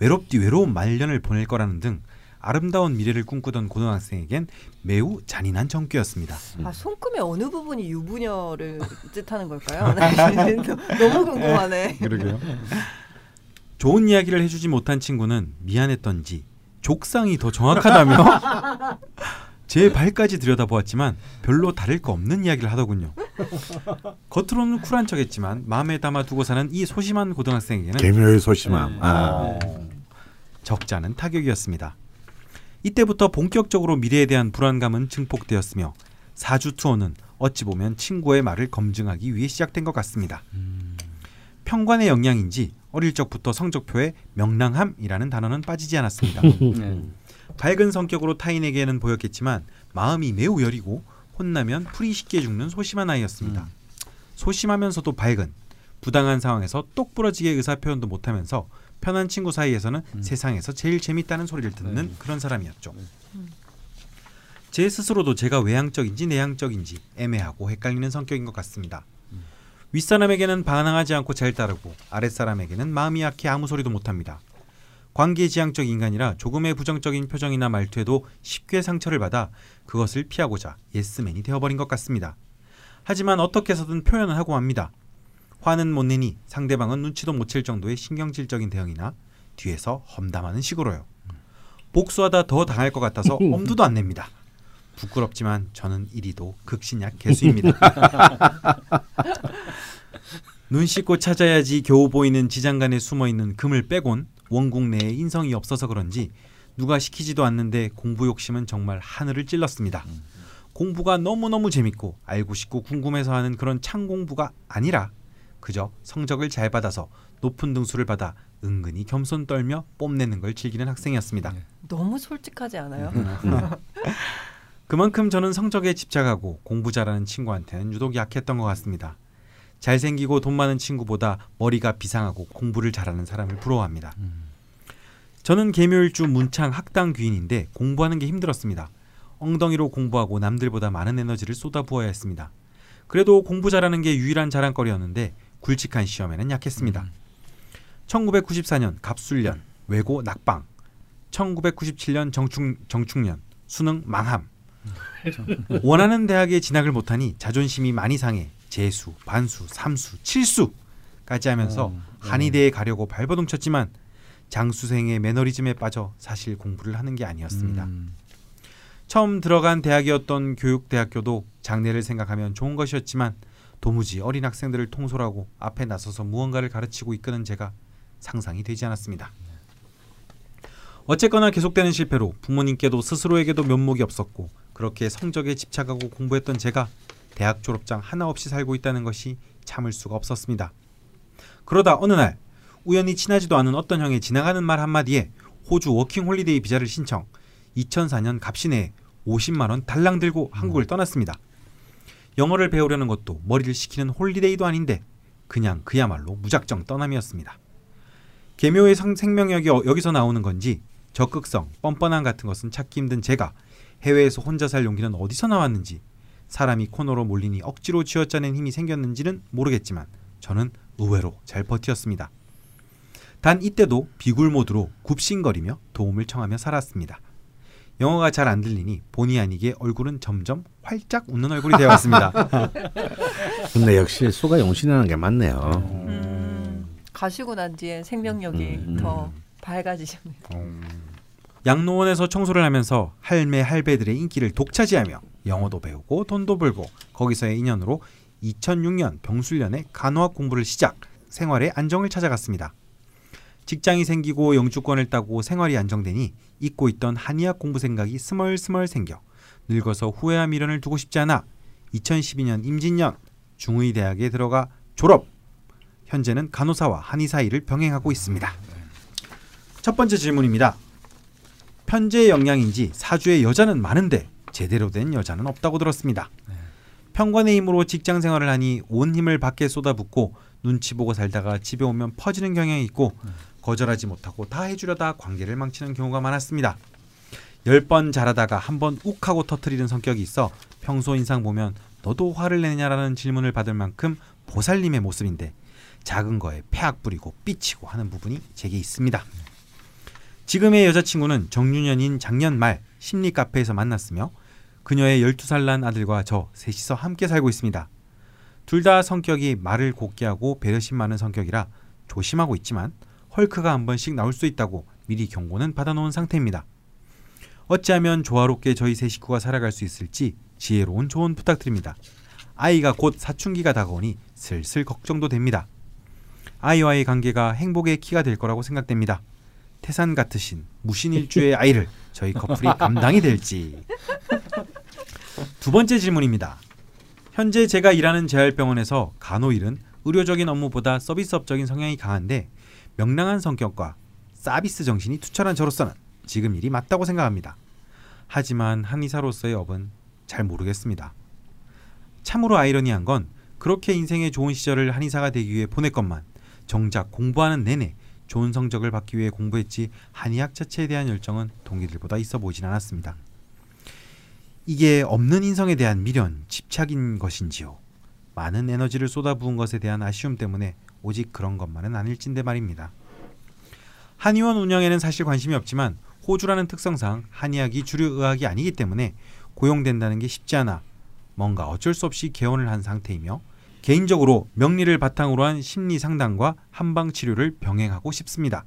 외롭디 외로운 말년을 보낼 거라는 등 아름다운 미래를 꿈꾸던 고등학생에겐 매우 잔인한 전교였습니다. 아 손금의 어느 부분이 유부녀를 뜻하는 걸까요? 네, 너무 궁금하네. 그러게요. 좋은 이야기를 해주지 못한 친구는 미안했던지 족상이 더 정확하다며 제 발까지 들여다보았지만 별로 다를 거 없는 이야기를 하더군요. 겉으로는 쿨한 척했지만 마음에 담아 두고 사는 이 소심한 고등학생에게는 개묘의 소심함. 아. 적잖은 타격이었습니다. 이때부터 본격적으로 미래에 대한 불안감은 증폭되었으며 사주 투어는 어찌 보면 친구의 말을 검증하기 위해 시작된 것 같습니다. 평관의 영향인지 어릴 적부터 성적표에 명랑함이라는 단어는 빠지지 않았습니다. 네. 밝은 성격으로 타인에게는 보였겠지만 마음이 매우 여리고 혼나면 풀이 쉽게 죽는 소심한 아이였습니다. 소심하면서도 밝은 부당한 상황에서 똑부러지게 의사 표현도 못하면서 편한 친구 사이에서는 세상에서 제일 재밌다는 소리를 듣는 네. 그런 사람이었죠. 제 스스로도 제가 외향적인지 내향적인지 애매하고 헷갈리는 성격인 것 같습니다. 윗사람에게는 반항하지 않고 잘 따르고 아랫사람에게는 마음이 약해 아무 소리도 못합니다. 관계지향적 인간이라 조금의 부정적인 표정이나 말투에도 쉽게 상처를 받아 그것을 피하고자 예스맨이 되어버린 것 같습니다. 하지만 어떻게 해서든 표현을 하고 맙니다. 화는 못 내니 상대방은 눈치도 못 챌 정도의 신경질적인 대응이나 뒤에서 험담하는 식으로요. 복수하다 더 당할 것 같아서 엄두도 안 냅니다. 부끄럽지만 저는 이리도 극신약 개수입니다. 눈 씻고 찾아야지 겨우 보이는 지장간에 숨어 있는 금을 빼곤 원국 내에 인성이 없어서 그런지 누가 시키지도 않는데 공부 욕심은 정말 하늘을 찔렀습니다. 공부가 너무너무 재밌고 알고 싶고 궁금해서 하는 그런 창 공부가 아니라 그저 성적을 잘 받아서 높은 등수를 받아 은근히 겸손 떨며 뽐내는 걸 즐기는 학생이었습니다. 너무 솔직하지 않아요? 그만큼 저는 성적에 집착하고 공부 잘하는 친구한테는 유독 약했던 것 같습니다. 잘생기고 돈 많은 친구보다 머리가 비상하고 공부를 잘하는 사람을 부러워합니다. 저는 개묘일주 문창 학당 귀인인데 공부하는 게 힘들었습니다. 엉덩이로 공부하고 남들보다 많은 에너지를 쏟아부어야 했습니다. 그래도 공부 잘하는 게 유일한 자랑거리였는데 굵직한 시험에는 약했습니다. 1994년 갑술년 외고 낙방 1997년 정충, 정충년 수능 망함 원하는 대학에 진학을 못하니 자존심이 많이 상해 재수, 반수, 삼수, 칠수까지 하면서 한의대에 가려고 발버둥 쳤지만 장수생의 매너리즘에 빠져 사실 공부를 하는 게 아니었습니다. 음. 처음 들어간 대학이었던 교육대학교도 장래를 생각하면 좋은 것이었지만 도무지 어린 학생들을 통솔하고 앞에 나서서 무언가를 가르치고 이끄는 제가 상상이 되지 않았습니다. 어쨌거나 계속되는 실패로 부모님께도 스스로에게도 면목이 없었고 그렇게 성적에 집착하고 공부했던 제가 대학 졸업장 하나 없이 살고 있다는 것이 참을 수가 없었습니다. 그러다 어느 날 우연히 친하지도 않은 어떤 형의 지나가는 말 한마디에 호주 working holiday 비자를 신청 2004년 갑신에 50만 원 달랑 들고 한국을 떠났습니다. 영어를 배우려는 것도 머리를 식히는 holiday도 아닌데 그냥 그야말로 무작정 떠남이었습니다. 계묘의 성- 생명력이 어- 여기서 나오는 건지 적극성, 뻔뻔함 같은 것은 찾기 힘든 제가 해외에서 혼자 살 용기는 어디서 나왔는지 사람이 코너로 몰리니 억지로 쥐어짜낸 힘이 생겼는지는 모르겠지만 저는 의외로 잘 버텼습니다. 단 이때도 비굴 모드로 굽신거리며 도움을 청하며 살았습니다. 영어가 잘 안 들리니 본의 아니게 얼굴은 점점 활짝 웃는 얼굴이 되어왔습니다. 근데 역시 수가 용신하는 게 맞네요. 음, 가시고 난 뒤에 생명력이 음. 더 밝아지십니다. 양로원에서 청소를 하면서 할매 할배들의 인기를 독차지하며 영어도 배우고 돈도 벌고 거기서의 인연으로 2006년 병술년에 간호학 공부를 시작 생활의 안정을 찾아갔습니다. 직장이 생기고 영주권을 따고 생활이 안정되니 잊고 있던 한의학 공부 생각이 스멀스멀 생겨 늙어서 후회와 미련을 두고 싶지 않아 2012년 임진년 중의대학에 들어가 졸업 현재는 간호사와 한의사 일을 병행하고 있습니다. 첫 번째 질문입니다. 편제의 영향인지 사주에 여자는 많은데 제대로 된 여자는 없다고 들었습니다. 편관의 힘으로 직장 생활을 하니 온 힘을 밖에 쏟아붓고 눈치 보고 살다가 집에 오면 퍼지는 경향이 있고 거절하지 못하고 다 해주려다 관계를 망치는 경우가 많았습니다. 열 번 잘하다가 한 번 욱 하고 터트리는 성격이 있어 평소 인상 보면 너도 화를 내냐라는 질문을 받을 만큼 보살님의 모습인데 작은 거에 폐악 부리고 삐치고 하는 부분이 제게 있습니다. 지금의 여자친구는 정유년인 작년 말 심리 카페에서 만났으며 그녀의 12살 난 아들과 저 셋이서 함께 살고 있습니다. 둘 다 성격이 말을 곱게 하고 배려심 많은 성격이라 조심하고 있지만 헐크가 한 번씩 나올 수 있다고 미리 경고는 받아놓은 상태입니다. 어찌하면 조화롭게 저희 세 식구가 살아갈 수 있을지 지혜로운 조언 부탁드립니다. 아이가 곧 사춘기가 다가오니 슬슬 걱정도 됩니다. 아이와의 관계가 행복의 키가 될 거라고 생각됩니다. 태산 같으신 무신일주의 아이를 저희 커플이 감당이 될지. 두 번째 질문입니다. 현재 제가 일하는 재활병원에서 간호일은 의료적인 업무보다 서비스업적인 성향이 강한데 명랑한 성격과 서비스 정신이 투철한 저로서는 지금 일이 맞다고 생각합니다. 하지만 한의사로서의 업은 잘 모르겠습니다. 참으로 아이러니한 건 그렇게 인생의 좋은 시절을 한의사가 되기 위해 보냈건만 정작 공부하는 내내 좋은 성적을 받기 위해 공부했지 한의학 자체에 대한 열정은 동기들보다 있어 보이진 않았습니다. 이게 없는 인성에 대한 미련, 집착인 것인지요. 많은 에너지를 쏟아부은 것에 대한 아쉬움 때문에 오직 그런 것만은 아닐진데 말입니다. 한의원 운영에는 사실 관심이 없지만 호주라는 특성상 한의학이 주류 의학이 아니기 때문에 고용된다는 게 쉽지 않아 뭔가 어쩔 수 없이 개원을 한 상태이며 개인적으로 명리를 바탕으로 한 심리 상담과 한방 치료를 병행하고 싶습니다.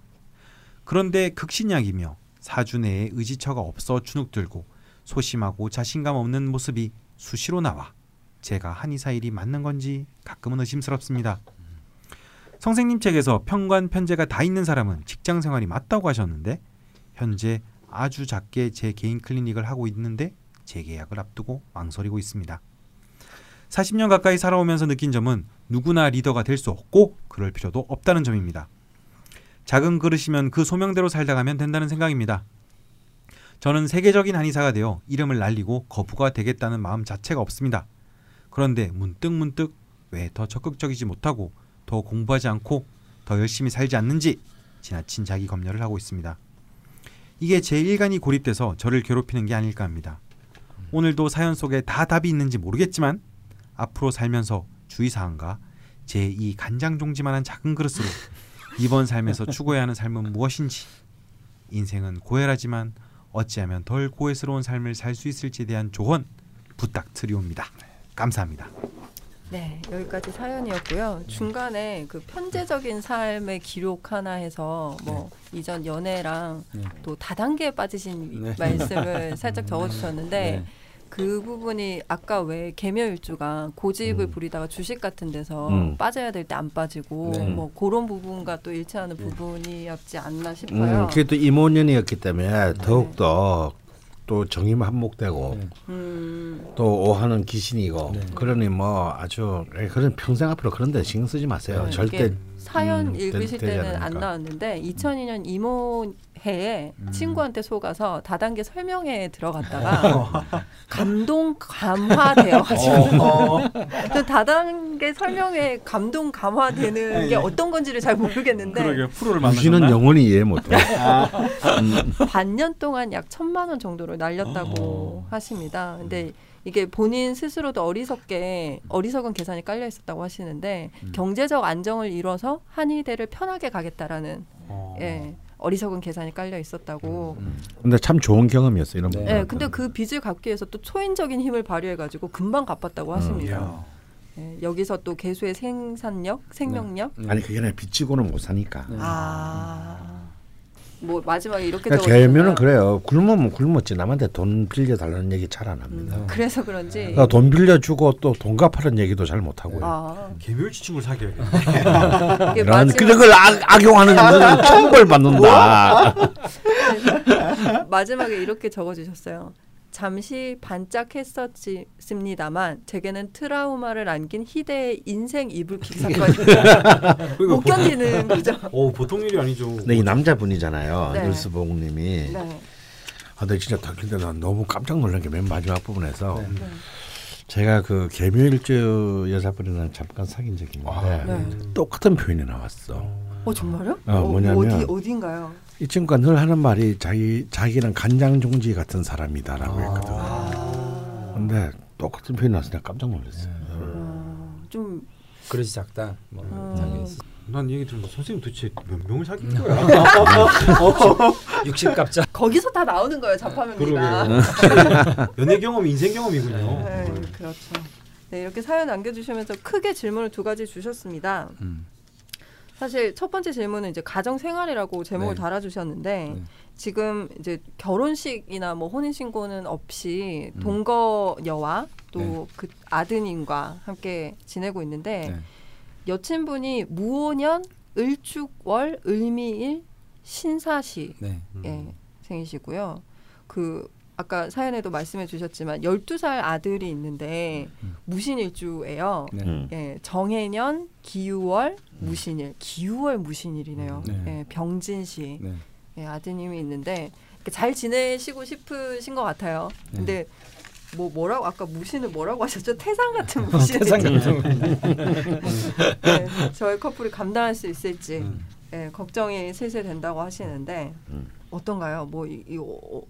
그런데 극신약이며 사주 내에 의지처가 없어 주눅들고 소심하고 자신감 없는 모습이 수시로 나와 제가 한의사 일이 맞는 건지 가끔은 의심스럽습니다. 선생님 책에서 평관 편제가 다 있는 사람은 직장 생활이 맞다고 하셨는데 현재 아주 작게 제 개인 클리닉을 하고 있는데 재계약을 앞두고 망설이고 있습니다. 40년 가까이 살아오면서 느낀 점은 누구나 리더가 될 수 없고 그럴 필요도 없다는 점입니다. 작은 그릇이면 그 소명대로 살다 가면 된다는 생각입니다. 저는 세계적인 한의사가 되어 이름을 날리고 거부가 되겠다는 마음 자체가 없습니다. 그런데 문득 문득 왜 더 적극적이지 못하고 더 공부하지 않고 더 열심히 살지 않는지 지나친 자기 검열을 하고 있습니다. 이게 제 일간이 고립돼서 저를 괴롭히는 게 아닐까 합니다. 오늘도 사연 속에 다 답이 있는지 모르겠지만 앞으로 살면서 주의사항과 제 이 간장 종지만한 작은 그릇으로 이번 삶에서 추구해야 하는 삶은 무엇인지 인생은 고혈하지만 어찌하면 덜 고해스러운 삶을 살 수 있을지에 대한 조언 부탁드리옵니다. 감사합니다. 네, 여기까지 사연이었고요. 중간에 그 편제적인 삶의 기록 하나 해서 뭐 이전 연애랑 네. 또 다단계에 빠지신 네. 말씀을 살짝 적어주셨는데 네. 그 부분이 아까 왜 개묘일주가 고집을 음. 부리다가 주식 같은 데서 음. 빠져야 될 때 안 빠지고 네. 뭐 그런 부분과 또 일치하는 부분이었지 않나 싶어요. 음, 그게 또 이모년이었기 때문에 더욱 더 또 정임 한몫되고 네. 음, 또 오하는 귀신이고 네. 그러니 뭐 아주 에, 그런 평생 앞으로 그런 데 신경 쓰지 마세요. 네, 절대 사연 음, 읽으실 때는 안. 나왔는데 2002년 이모 해에 음. 친구한테 속아서 다단계 설명회에 들어갔다가 감동 감화되어가지고 그 다단계 설명회 감동 감화되는 게 어떤 건지를 잘 모르겠는데 프로를 귀신은 영원히 이해 못해. 음, 반년 동안 약 천만 원 정도를 날렸다고 하십니다. 근데 이게 본인 스스로도 어리석게 어리석은 계산이 깔려 있었다고 하시는데 경제적 안정을 이뤄서 한의대를 편하게 가겠다라는 어. 예, 어리석은 계산이 깔려 있었다고. 근데 참 좋은 경험이었어 이런 네. 분. 예, 근데 그 빚을 갚기 위해서 또 초인적인 힘을 발휘해 가지고 금방 갚았다고 하십니다. 예, 여기서 또 개수의 생산력, 생명력. 음. 아니 그게 아니라 빚지고는 못 사니까. 네. 아, 뭐 마지막에 이렇게 그러니까? 개면은 그래요. 굶으면 굶었지 남한테 돈 빌려 달라는 얘기 잘 안 합니다. 음, 그래서 그런지. 그러니까 돈 빌려 주고 또 돈 갚으라는 얘기도 잘 못 하고요. 아, 친구를 사귀어야겠네. 이게 나는 마지막- 그걸 악, 악용하는 것은 천벌 받는다. 마지막에 이렇게 적어주셨어요. 잠시 반짝했었습니다만 제게는 트라우마를 안긴 희대의 인생 이불킥 사건이 못 견디는 거죠. 오 보통 일이 아니죠. 근데 이 남자분이잖아요. 네. 뉴스복님이. 네. 아, 근데 진짜 다- 근데 난 너무 깜짝 놀란 게 맨 마지막 부분에서 네. 제가 그 개묘일주 여자분이랑 잠깐 사귄 적이 있는데 네. 똑같은 표현이 나왔어. 어 정말요? 어, 뭐냐면- 어디 어딘가요? 이 친구가 늘 하는 말이 자기 자기는 간장 종지 같은 사람이다라고 했거든. 아, 근데 똑같은 표현이 나와서 내가 깜짝 놀랐어. 요 어, 좀 그릇이 작다. 뭐 음. 스- 난 얘기 들으면 선생님 도대체 몇 명을 사귄 거야? 60 갑자. 거기서 다 나오는 거예요 자파명리가. 연애 경험, 인생 경험이군요. 네, 그렇죠. 네, 이렇게 사연 남겨주시면서 크게 질문을 두 가지 주셨습니다. 음. 사실 첫 번째 질문은 이제 가정 생활이라고 제목을 네. 달아주셨는데 네. 지금 이제 결혼식이나 뭐 혼인 신고는 없이 음. 동거녀와 또 네. 그 아드님과 함께 지내고 있는데 네. 여친분이 무오년 을축월 을미일 신사시 네. 예, 생이시고요. 그 아까 사연에도 말씀해 주셨지만 12살 아들이 있는데 음. 무신일주예요. 네. 음. 예, 정해년 기유월 무신일. 기유월 무신일이네요. 네. 예, 병진시 네. 예, 아드님이 있는데 잘 지내시고 싶으신 것 같아요. 네. 근데 뭐 뭐라고 아까 무신을 뭐라고 하셨죠? 태산 같은 무신. 태산 같은 네, 저희 커플이 감당할 수 있을지 음. 예, 걱정이 슬슬 된다고 하시는데 음. 어떤가요? 뭐 이, 이 어,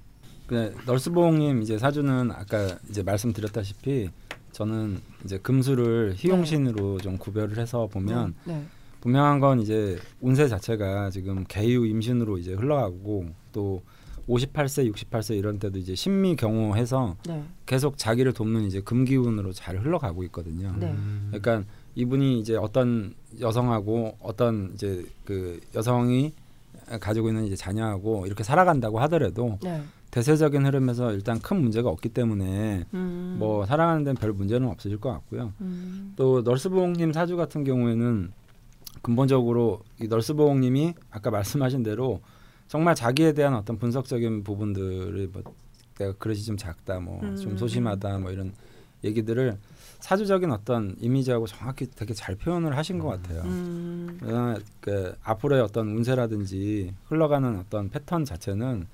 그 널스봉님 이제 사주는 아까 이제 말씀드렸다시피 저는 이제 금수를 희용신으로 좀 구별을 해서 보면 네. 분명한 건 이제 운세 자체가 지금 개유 임신으로 이제 흘러가고 또 58세, 68세 이런 때도 이제 신미 경호해서 네. 계속 자기를 돕는 이제 금기운으로 잘 흘러가고 있거든요. 네. 그러니까 이분이 이제 어떤 여성하고 어떤 이제 그 여성이 가지고 있는 이제 자녀하고 이렇게 살아간다고 하더라도 네. 대세적인 흐름에서 일단 큰 문제가 없기 때문에 음. 뭐 살아가는 데는 별 문제는 없으실 것 같고요. 음. 또 널스보홍님 사주 같은 경우에는 근본적으로 이 널스보홍님이 아까 말씀하신 대로 정말 자기에 대한 어떤 분석적인 부분들을 뭐 내가 그릇이 좀 작다, 뭐좀 음. 소심하다, 뭐 이런 얘기들을 사주적인 어떤 이미지하고 정확히 되게 잘 표현을 하신 것 같아요. 음. 그다음에 그 앞으로의 어떤 운세라든지 흘러가는 어떤 패턴 자체는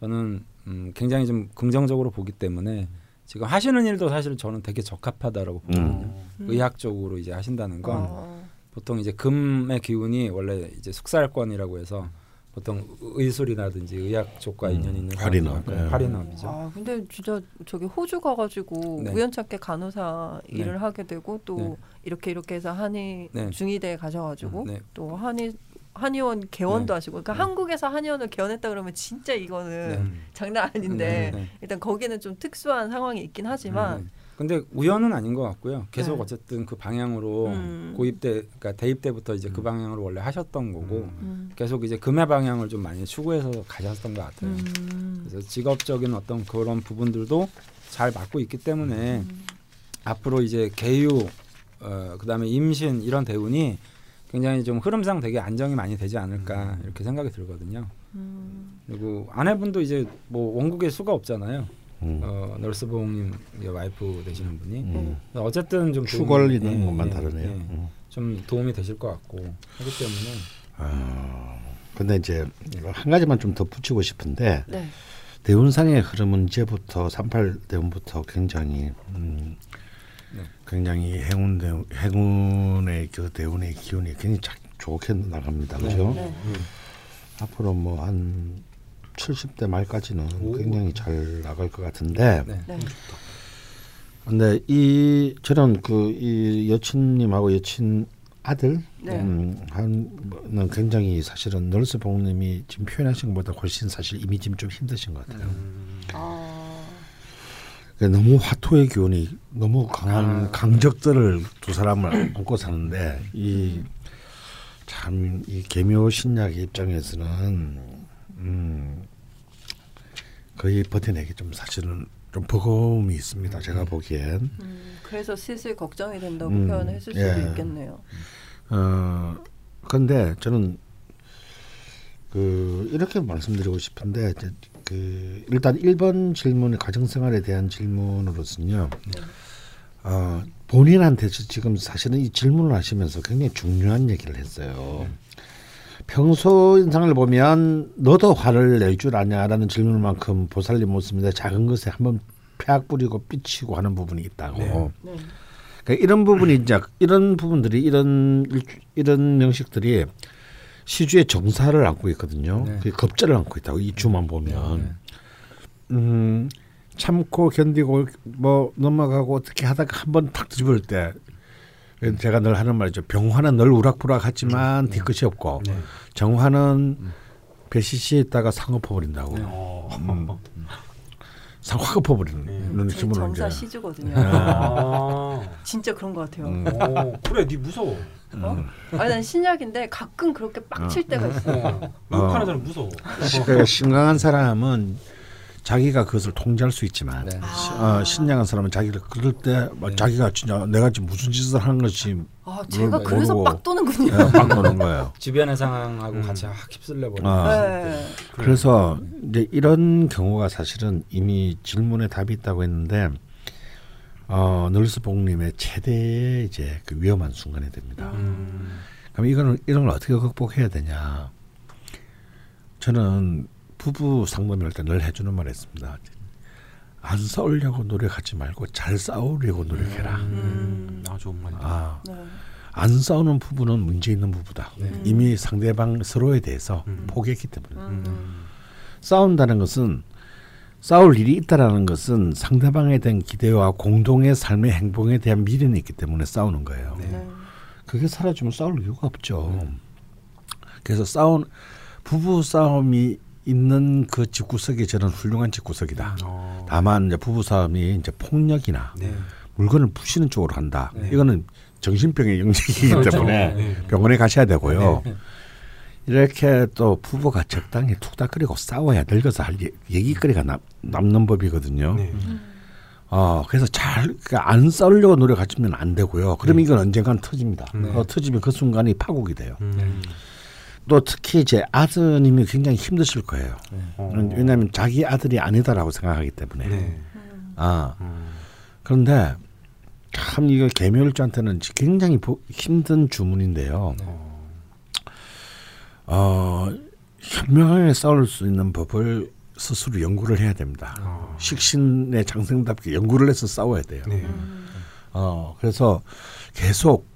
저는 음, 굉장히 좀 긍정적으로 보기 때문에 지금 하시는 일도 사실 저는 되게 적합하다라고 보거든요. 음. 의학적으로 이제 하신다는 건 어. 보통 이제 금의 기운이 원래 이제 숙살권이라고 해서 보통 의술이라든지 의학 쪽과 음, 인연이 있는 활인업, 예. 활인업이죠. 아 근데 진짜 저기 호주 가가지고 네. 우연찮게 간호사 네. 일을 하게 되고 또 네. 이렇게 이렇게 해서 한의 네. 중의대에 가셔가지고 네. 또 한의 한의원 개원도 네. 하시고 그러니까 네. 한국에서 한의원을 개원했다 그러면 진짜 이거는 네. 장난 아닌데 네, 네. 일단 거기는 좀 특수한 상황이 있긴 하지만 네. 근데 우연은 아닌 것 같고요. 계속 네. 어쨌든 그 방향으로 음. 고입 때, 그러니까 대입 때부터 이제 그 방향으로 원래 하셨던 거고 음. 계속 이제 금의 방향을 좀 많이 추구해서 가셨던 것 같아요. 음. 그래서 직업적인 어떤 그런 부분들도 잘 맞고 있기 때문에 음. 앞으로 이제 개유, 어, 그다음에 임신 이런 대운이 굉장히 좀 흐름상 되게 안정이 많이 되지 않을까 이렇게 생각이 들거든요. 음. 그리고 아내분도 이제 뭐 원국에 수가 없잖아요. 음. 어, 널스보홍님 와이프 되시는 분이 음. 어쨌든 좀 추걸 도움이- 있는 예, 것만 예, 다르네요. 예. 음. 좀 도움이 되실 것 같고 하기 때문에 아, 근데 이제 한 가지만 좀 덧붙이고 싶은데 네. 대운상의 흐름은 이제부터 38 대운부터 굉장히 음, 네. 굉장히 행운 대 행운의 그 대운의 기운이 굉장히 자, 좋게 나갑니다. 그죠? 네. 앞으로 뭐 한 70대 말까지는 오. 굉장히 잘 나갈 것 같은데 네. 네. 근데 이 저는 그 이 여친님하고 여친 아들 네. 음, 한는 굉장히 사실은 널스 봉님이 지금 표현하신 것보다 훨씬 사실 이미지 좀 힘드신 것 같아요. 아. 그러니까 너무 화토의 기운이 너무 강한 아. 강적들을 두 사람을 안고 사는데 이 참 이 개묘 신약의 입장에서는 음 거의 버텨내기 좀 사실은 좀 버거움이 있습니다. 제가 보기엔 음, 그래서 슬슬 걱정이 된다고 음, 표현했을 수도 예. 있겠네요. 어 근데 저는 그 이렇게 말씀드리고 싶은데 그 일단 1번 질문 가정생활에 대한 질문으로서는요. 어 본인한테서 지금 사실은 이 질문을 하시면서 굉장히 중요한 얘기를 했어요. 평소 인상을 보면 너도 화를 낼 줄 아냐라는 질문만큼 보살님 모습인데 작은 것에 한번 폐악 부리고 삐치고 하는 부분이 있다고. 네. 네. 그러니까 이런 부분이 이제 이런 부분들이 이런 이런 명식들이 시주의 정사를 안고 있거든요. 네. 그 겁자를 안고 있다고 이 주만 보면 음, 참고 견디고 뭐 넘어가고 어떻게 하다가 한 번 탁 뒤집을 때 제가 늘 하는 말이죠. 병화는 늘 우락부락하지만 뒤끝이 없고 네. 정화는 배시시에 있다가 상업 퍼버린다고. 어. 상확 엎어버리는 네. 식으로 정사. 시주거든요. 아. 진짜 그런 것 같아요. 음. 오, 그래, 니 무서워. 어? 아니 난 신약인데 가끔 그렇게 빡칠 때가 있어요. 어. 욕하는 사람 무서워. 그러니까 심각한 사람은 자기가 그것을 통제할 수 있지만 네. 시- 어, 신령한 사람은 자기를 그럴 때막 자기가 진짜 내가 지금 무슨 짓을 하는 것이 아 제가 모르고- 그래서 빡 도는군요. 예, 막 노는 거예요. 주변의 상황하고 음. 같이 확 휩쓸려 버리는. 아. 네. 그래서 이제 이런 경우가 사실은 이미 질문에 답이 있다고 했는데 어, 널스 복님의 최대 이제 그 위험한 순간이 됩니다. 음. 그럼 이거는 이런 걸 어떻게 극복해야 되냐? 저는 부부 상담할 때늘 해주는 말이 있습니다. 안 싸우려고 노력하지 말고 잘 싸우려고 노력해라. 음. 아, 좋은 말이다. 아, 네. 안 싸우는 부부는 문제 있는 부부다. 네. 이미 상대방 서로에 대해서 음. 포기했기 때문에. 음. 싸운다는 것은 싸울 일이 있다라는 것은 상대방에 대한 기대와 공동의 삶의 행복에 대한 미련이 있기 때문에 싸우는 거예요. 네. 네. 그게 사라지면 싸울 이유가 없죠. 그래서 싸운 부부 싸움이 있는 그 집구석이 저는 훌륭한 집구석이다. 어. 다만 이제 부부 싸움이 이제 폭력이나 네. 물건을 부시는 쪽으로 한다. 네. 이거는 정신병의 영역이기 그렇죠. 때문에 네. 병원에 가셔야 되고요. 네. 이렇게 또 부부가 적당히 툭닥거리고 싸워야 늙어서 할 얘- 얘기거리가 남, 남는 법이거든요. 네. 어 그래서 잘안 싸우려고 노력하시면 안 되고요. 그럼 이건 언젠간 터집니다. 네. 어, 터지면 그 순간이 파국이 돼요. 음. 또 특히 이제 아드님이 굉장히 힘드실 거예요. 어. 왜냐하면 자기 아들이 아니다라고 생각하기 때문에. 네. 아 음. 그런데 참 이거 개묘일주한테는 굉장히 보- 힘든 주문인데요. 어. 어, 현명하게 싸울 수 있는 법을 스스로 연구를 해야 됩니다. 어. 식신의 장생답게 연구를 해서 싸워야 돼요. 네. 음. 어, 그래서 계속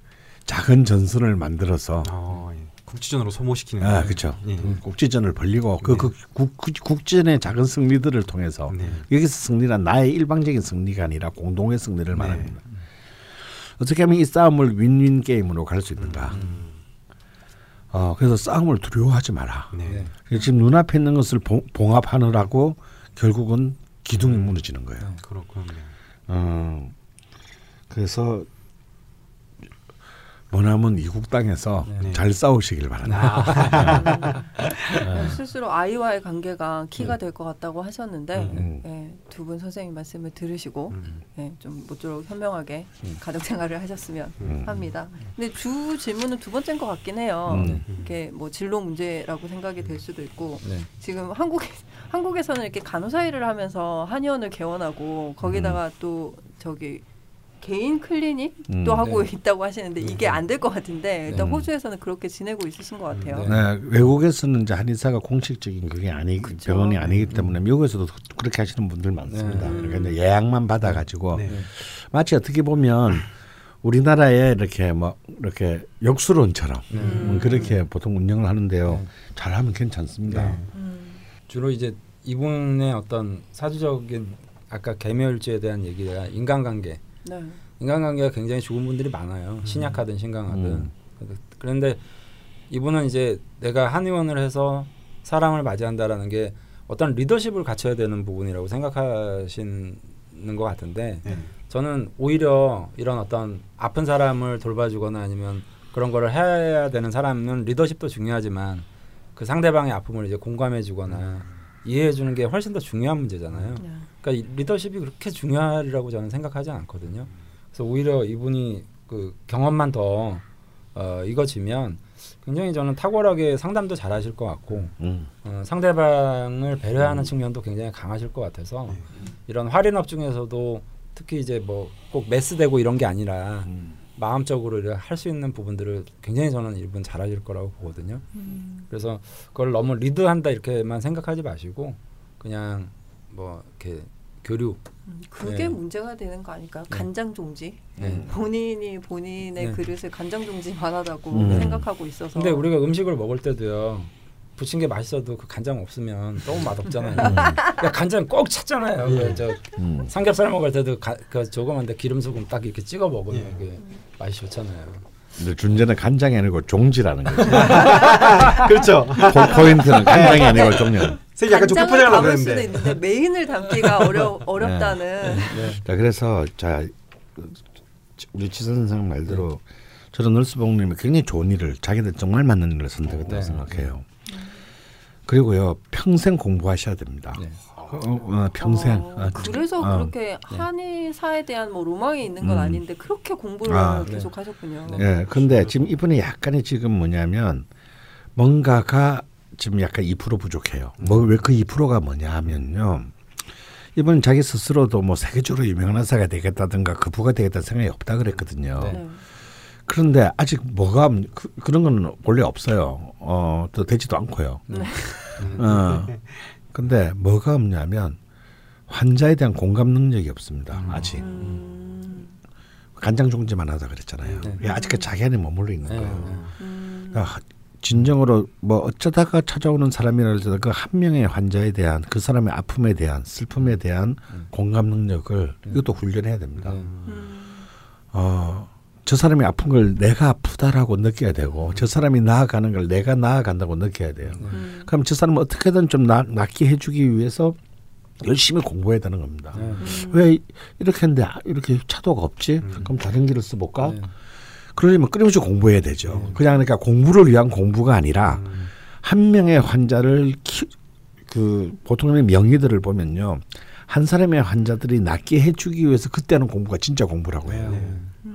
작은 전선을 만들어서 어, 예. 국지전으로 소모시키는. 아, 거예요. 그렇죠. 예. 국지전을 벌리고 그, 네. 그 국, 국, 국전의 작은 승리들을 통해서 네. 여기서 승리란 나의 일방적인 승리가 아니라 공동의 승리를 네. 말합니다. 어떻게 하면 이 싸움을 윈윈 게임으로 갈 수 있는가? 음. 어, 그래서 싸움을 두려워하지 마라. 네. 네. 지금 눈앞에 있는 것을 봉, 봉합하느라고 결국은 기둥이 무너지는 거예요. 그렇군요. 어, 그래서 머나먼 이국 땅에서 네. 잘 싸우시길 바랍니다. 네, 스스로 아이와의 관계가 키가 될 것 같다고 하셨는데 음. 예, 두분 선생님 말씀을 들으시고 음. 예, 좀 모쪼록 현명하게 가족 생활을 하셨으면 음. 합니다. 근데 주 질문은 두 번째인 것 같긴 해요. 음. 이게 뭐 진로 문제라고 생각이 될 수도 있고 네. 지금 한국에 한국에서는 이렇게 간호사 일을 하면서 한의원을 개원하고 거기다가 음. 또 저기 개인 클리닉도 음. 하고 네. 있다고 하시는데 이게 안 될 것 같은데 일단 네. 호주에서는 그렇게 지내고 있으신 것 같아요. 네. 네, 외국에서는 이제 한의사가 공식적인 그게 아니 그쵸. 병원이 아니기 때문에 미국에서도 그렇게 하시는 분들 많습니다. 네. 그러니까 이제 예약만 받아가지고 네. 마치 어떻게 보면 우리나라에 이렇게 뭐 이렇게 역수론처럼 네. 음, 그렇게 보통 운영을 하는데요. 네. 잘하면 괜찮습니다. 네. 음. 주로 이제 이분의 어떤 사주적인 아까 개묘일주에 대한 얘기가 인간관계 네. 인간관계가 굉장히 좋은 분들이 많아요. 신약하든 신강하든. 음. 그런데 이분은 이제 내가 한의원을 해서 사람을 맞이한다라는 게 어떤 리더십을 갖춰야 되는 부분이라고 생각하시는 것 같은데 네. 저는 오히려 이런 어떤 아픈 사람을 돌봐주거나 아니면 그런 거를 해야 되는 사람은 리더십도 중요하지만 그 상대방의 아픔을 이제 공감해주거나 이해해주는 게 훨씬 더 중요한 문제잖아요. 네. 그러니까 이 리더십이 그렇게 중요하리라고 저는 생각하지 않거든요. 그래서 오히려 이분이 그 경험만 더 어, 이거지면 굉장히 저는 탁월하게 상담도 잘하실 것 같고 음. 어, 상대방을 배려하는 측면도 굉장히 강하실 것 같아서 네. 이런 할인업 중에서도 특히 이제 뭐꼭 메스되고 이런 게 아니라 음. 마음적으로 할 수 있는 부분들을 굉장히 저는 이분 잘하실 거라고 보거든요. 음. 그래서 그걸 너무 리드한다 이렇게만 생각하지 마시고 그냥 뭐 이렇게 교류. 음, 그게 네. 문제가 되는 거 아닐까요? 간장 종지. 네. 본인이 본인의 네. 그릇을 간장 종지만 하다고 음. 생각하고 있어서. 근데 우리가 음식을 먹을 때도요. 부친 게 맛있어도 그 간장 없으면 너무 맛없잖아요. 음. 그러니까 간장 꼭 찾잖아요. 그저 음. 삼겹살 먹을 때도 가, 그 조그만데 기름 소금 딱 이렇게 찍어 먹으면 예. 그게 맛이 좋잖아요. 근데 준재는 간장이 아니고 종지라는 거죠. 그렇죠. 포, 포인트는 간장이 아니고 종류. 선생님 약간 좀 간장을 포장하려고 그랬는데. 있는데 메인을 담기가 어려 어렵다는. 네. 자 그래서 자 우리 지선 선생 말대로 저는 널스봉님이 굉장히 좋은 일을 자기들 정말 맞는 일을 선택했다고 네. 생각해요. 그리고요 평생 공부하셔야 됩니다. 네. 어, 어, 평생. 어, 어, 그래서 어. 그렇게 한의사에 대한 뭐 로망이 있는 건 음. 아닌데 그렇게 공부를 아. 계속 하셨군요. 네. 예, 근데 지금 이분이 약간의 지금 뭐냐면 뭔가가 지금 약간 2% 부족해요. 뭐 왜 그 2%가 뭐냐 하면요. 이분 자기 스스로도 뭐 세계적으로 유명한 의사가 되겠다든가 그 부가 되겠다는 생각이 없다 그랬거든요. 네. 네. 그런데 아직 뭐가 그, 그런 건 원래 없어요. 어, 또 되지도 않고요. 네. 어. 근데 뭐가 없냐면 환자에 대한 공감 능력이 없습니다. 음. 아직 음, 간장 종지만 하다 그랬잖아요. 네. 예, 아직 그 자기 안에 머물러 있는 네. 거예요. 음, 진정으로 뭐 어쩌다가 찾아오는 사람이라도 그한 명의 환자에 대한 그 사람의 아픔에 대한 슬픔에 대한 음. 공감 능력을 이것도 훈련해야 됩니다. 네. 음, 어, 저 사람이 아픈 걸 내가 아프다라고 느껴야 되고 저 사람이 나아가는 걸 내가 나아간다고 느껴야 돼요. 음, 그럼 저 사람은 어떻게든 좀 나, 낫게 해주기 위해서 열심히 공부해야 되는 겁니다. 네. 음. 왜 이렇게 했는데 아, 이렇게 차도가 없지? 그럼 다른 길을 써볼까? 네. 그러려면 끊임없이 공부해야 되죠. 그냥 그러니까 공부를 위한 공부가 아니라 음. 한 명의 환자를 키, 그 보통의 명의들을 보면요. 한 사람의 환자들이 낫게 해주기 위해서 그때는 공부가 진짜 공부라고 해요. 네.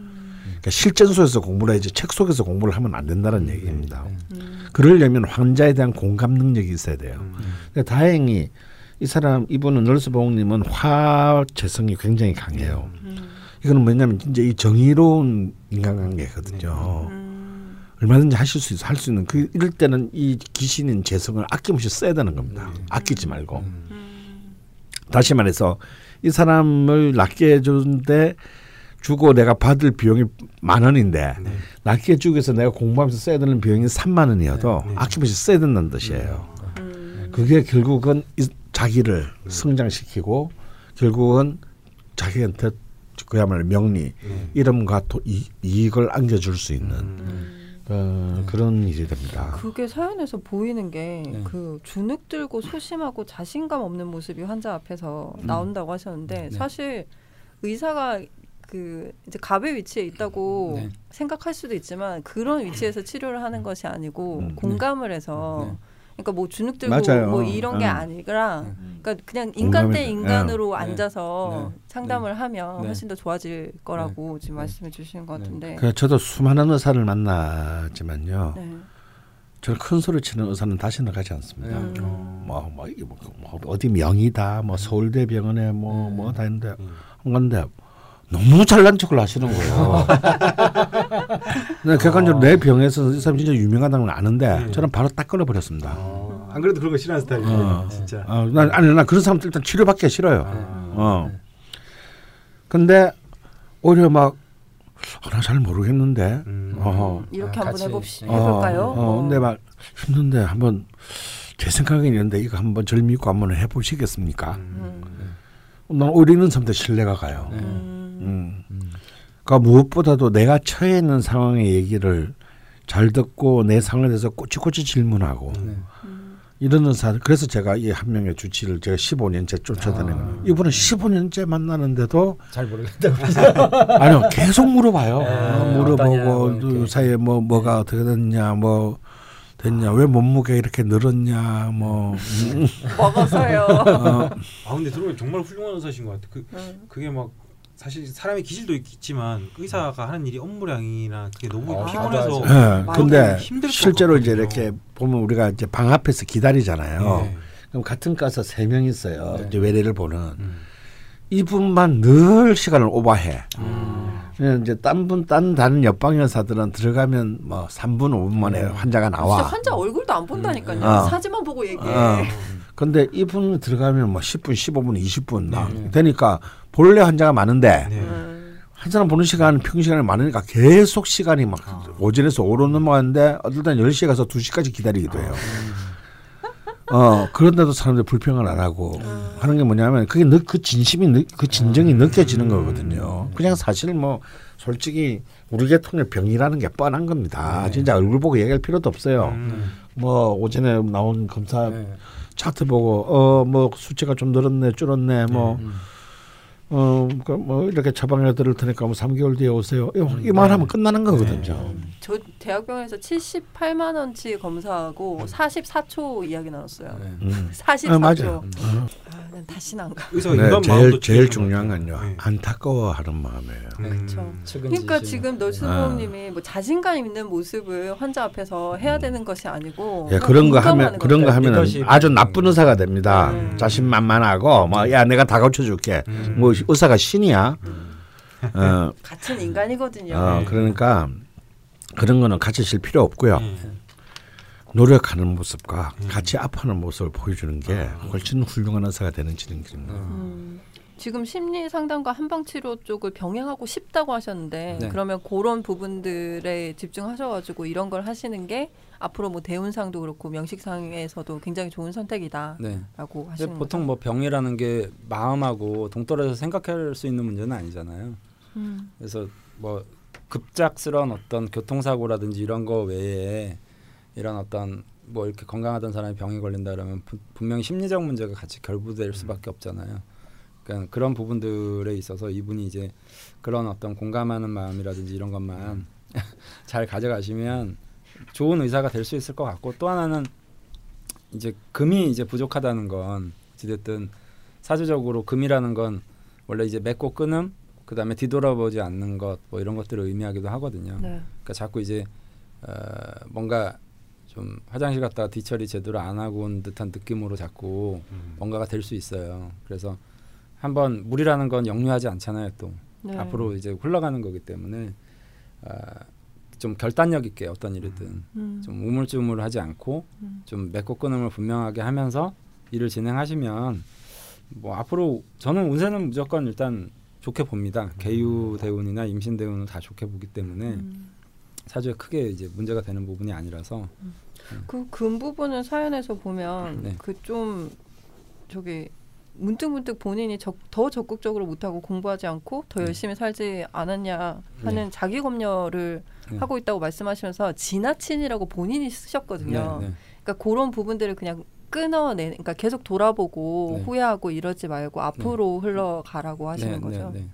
그러니까 실전소에서 공부를 해야지 책 속에서 공부를 하면 안 된다는 얘기입니다. 음, 그러려면 환자에 대한 공감 능력이 있어야 돼요. 근데 다행히 이 사람 이분은 널스 보홍님은 화 재성이 굉장히 강해요. 음, 이거는 뭐냐면 진짜 이 정의로운 인간관계거든요. 음, 얼마든지 하실 수 있어 할 수 있는 그 이럴 때는 이 귀신인 재성을 아낌없이 써야 되는 겁니다. 아끼지 말고. 음, 다시 말해서 이 사람을 낫게 해주는데 주고 내가 받을 비용이 만 원인데 네. 낫게 해주기 위해서 내가 공부하면서 써야 되는 비용이 3만 원이어도 네, 네. 아낌없이 써야 된다는 뜻이에요. 음, 그게 결국은 이- 자기를 성장시키고 결국은 자기한테 그야말로 명리, 네. 이름과 도, 이, 이익을 안겨줄 수 있는 음. 어, 그런 일이 됩니다. 그게 사연에서 보이는 게 네. 그 주눅 들고 소심하고 자신감 없는 모습이 환자 앞에서 음. 나온다고 하셨는데 네. 사실 의사가 그 이제 갑의 위치에 있다고 네. 생각할 수도 있지만 그런 위치에서 치료를 하는 것이 아니고 음. 공감을 해서 네. 그러니까 뭐 주눅 들고 맞아요. 뭐 이런 게 음. 아니라 음. 그러니까 그냥 인간 대 인간으로 네. 앉아서 네. 상담을 하면 네. 훨씬 더 좋아질 거라고 지금 말씀해 주시는 것 네. 같은데. 그 저도 수많은 의사를 만나지만요. 네. 저는 큰 소리 치는 의사는 다시는 가지 않습니다. 음. 뭐, 뭐, 이게 뭐, 뭐 어디 명이다, 뭐 서울대 병원에 뭐 뭐다 했는데 한 건데 너무 잘난 척을 하시는 거예요. 근데 객관적으로 내 병에서 이 사람 진짜 유명하다는 걸 아는데 네. 저는 바로 딱 끊어버렸습니다. 어, 안 그래도 그런 거 싫어하는 스타일이에요. 어. 진짜. 어, 난 아니 나 그런 사람들 일단 치료받기 싫어요. 어. 근데 오히려 막나잘 모르겠는데. 음. 어. 이렇게 아, 한번 같이. 해봅시 어, 해볼까요? 어, 근데 막 힘든데 한번 제 생각이 있는데 이거 한번 절 믿고 한번 해보시겠습니까? 음. 난 오히려 이런 사람들 신뢰가 가요. 네. 음. 음. 그러니까 무엇보다도 내가 처해 있는 상황의 얘기를 잘 듣고 내 상황에 대해서 꼬치꼬치 질문하고 네. 이러는 사람 그래서 제가 이 한 명의 주치를 제가 15년째 쫓아다니는 거예요. 이분은 15년째 만나는데도 잘 모르겠다고. 아니요 계속 물어봐요. 네, 어, 어떠냐, 물어보고 뭐 그. 사이에 뭐 뭐가 어떻게 됐냐 뭐 됐냐 왜 몸무게 이렇게 늘었냐 뭐 음, 먹어서요. 어, 아 근데 들어보면 정말 훌륭한 의사신 것 같아. 그 음. 그게 막 사실 사람의 기질도 있지만 의사가 하는 일이 업무량이나 그게 너무 아, 피곤해서 예, 맞아요. 근데 실제로 이제. 이렇게 보면 우리가 이제 방 앞에서 기다리잖아요. 네. 그럼 같은 과서 세 명 있어요. 네. 이제 외래를 보는 음. 이분만 늘 시간을 오버해. 음. 그냥 이제 딴 분, 딴 다른 옆방 의사들은 들어가면 뭐 3분, 5분 만에 환자가 진짜 나와. 환자 얼굴도 안 본다니까요. 어. 사진만 보고 얘기해. 어. 근데 이분 들어가면 뭐 10분, 15분, 20분 막 되니까 본래 환자가 많은데 네. 음. 한 사람 보는 시간 평균 시간이 많으니까 계속 시간이 막 아. 오전에서 오로 넘어가는데 어떨 땐 10시에 가서 2시까지 기다리기도 해요. 어, 그런데도 사람들이 불평을 안 하고 하는 게 뭐냐면 그게 느, 그 진심이 느, 그 진정이 느껴지는 거거든요. 그냥 사실 뭐 솔직히 우리 계통의 병이라는 게 뻔한 겁니다. 진짜 얼굴 보고 얘기할 필요도 없어요. 음. 뭐 오전에 나온 검사 네. 차트 보고 어 뭐 수치가 좀 늘었네 줄었네 뭐 어, 그뭐 이렇게 처방에 들을 테니까 뭐 3개월 뒤에 오세요. 이- 이만하면 끝나는 거거든요. 저 대학병원에서 78만 원치 검사하고 44초 이야기 나눴어요. 네. 음. 44초. 아, 맞아요. 아, 난 다시는 안 가. 의사 네, 제일 마음도 제일 중요한 건요. 네. 안타까워하는 마음이에요. 그렇죠. 측은 그러니까. 지금 너스보험님이 뭐 자신감 있는 모습을 환자 앞에서 해야 되는 것이 아니고 예, 그런 거 하면 그런 거. 하면. 아주 나쁜 의사가 됩니다. 음. 자신만만하고 뭐야 내가 다 고쳐줄게. 음. 뭐 의사가 신이야. 어, 같은 인간이거든요. 어 그러니까 그런 거는 가르칠 필요 없고요. 네. 노력하는 모습과 같이 아파하는 모습을 보여주는 게 훨씬 훌륭한 의사가 되는 지름길입니다. 음, 지금 심리 상담과 한방 치료 쪽을 병행하고 싶다고 하셨는데 네. 그러면 그런 부분들에 집중하셔가지고 이런 걸 하시는 게 앞으로 뭐 대운상도 그렇고 명식상에서도 굉장히 좋은 선택이다라고 네. 하시는 근데 거죠. 보통 뭐 병이라는 게 마음하고 동떨어져 생각할 수 있는 문제는 아니잖아요. 음, 그래서 뭐 급작스러운 어떤 교통사고라든지 이런 거 외에 이런 어떤 뭐 이렇게 건강하던 사람이 병이 걸린다 그러면 부- 분명히 심리적 문제가 같이 결부될 수밖에 없잖아요. 그러니까 그런 부분들에 있어서 이분이 이제 그런 어떤 공감하는 마음이라든지 이런 것만 잘 가져가시면 좋은 의사가 될 수 있을 것 같고 또 하나는 이제 금이 이제 부족하다는 건 어찌됐든 사주적으로 금이라는 건 원래 이제 맺고 끊음 그다음에 뒤돌아보지 않는 것 뭐 이런 것들을 의미하기도 하거든요. 네. 그러니까 자꾸 이제 어, 뭔가 좀 화장실 갔다가 뒤처리 제대로 안 하고 온 듯한 느낌으로 자꾸 음. 뭔가가 될 수 있어요. 그래서 한번 물이라는 건 역류하지 않잖아요. 또 네. 앞으로 이제 흘러가는 거기 때문에 아, 좀 결단력 있게 어떤 일이든 음, 좀 우물쭈물하지 않고 음. 좀 맺고 끊음을 분명하게 하면서 일을 진행하시면 뭐 앞으로 저는 운세는 무조건 일단 좋게 봅니다. 개유 대운이나 임신 대운은 다 좋게 보기 때문에 음. 사주에 크게 이제 문제가 되는 부분이 아니라서 그근 부분은 사연에서 보면 네. 그좀 저기 문득 문득 본인이 적, 더 적극적으로 못하고 공부하지 않고 더 네. 열심히 살지 않았냐 하는 자기 검열을 네. 하고 있다고 말씀하시면서 지나친이라고 본인이 쓰셨거든요. 네, 네. 그러니까 그런 부분들을 그냥 끊어내, 그러니까 계속 돌아보고 네. 후회하고 이러지 말고 앞으로 흘러가라고 하시는 네, 거죠. 네, 네.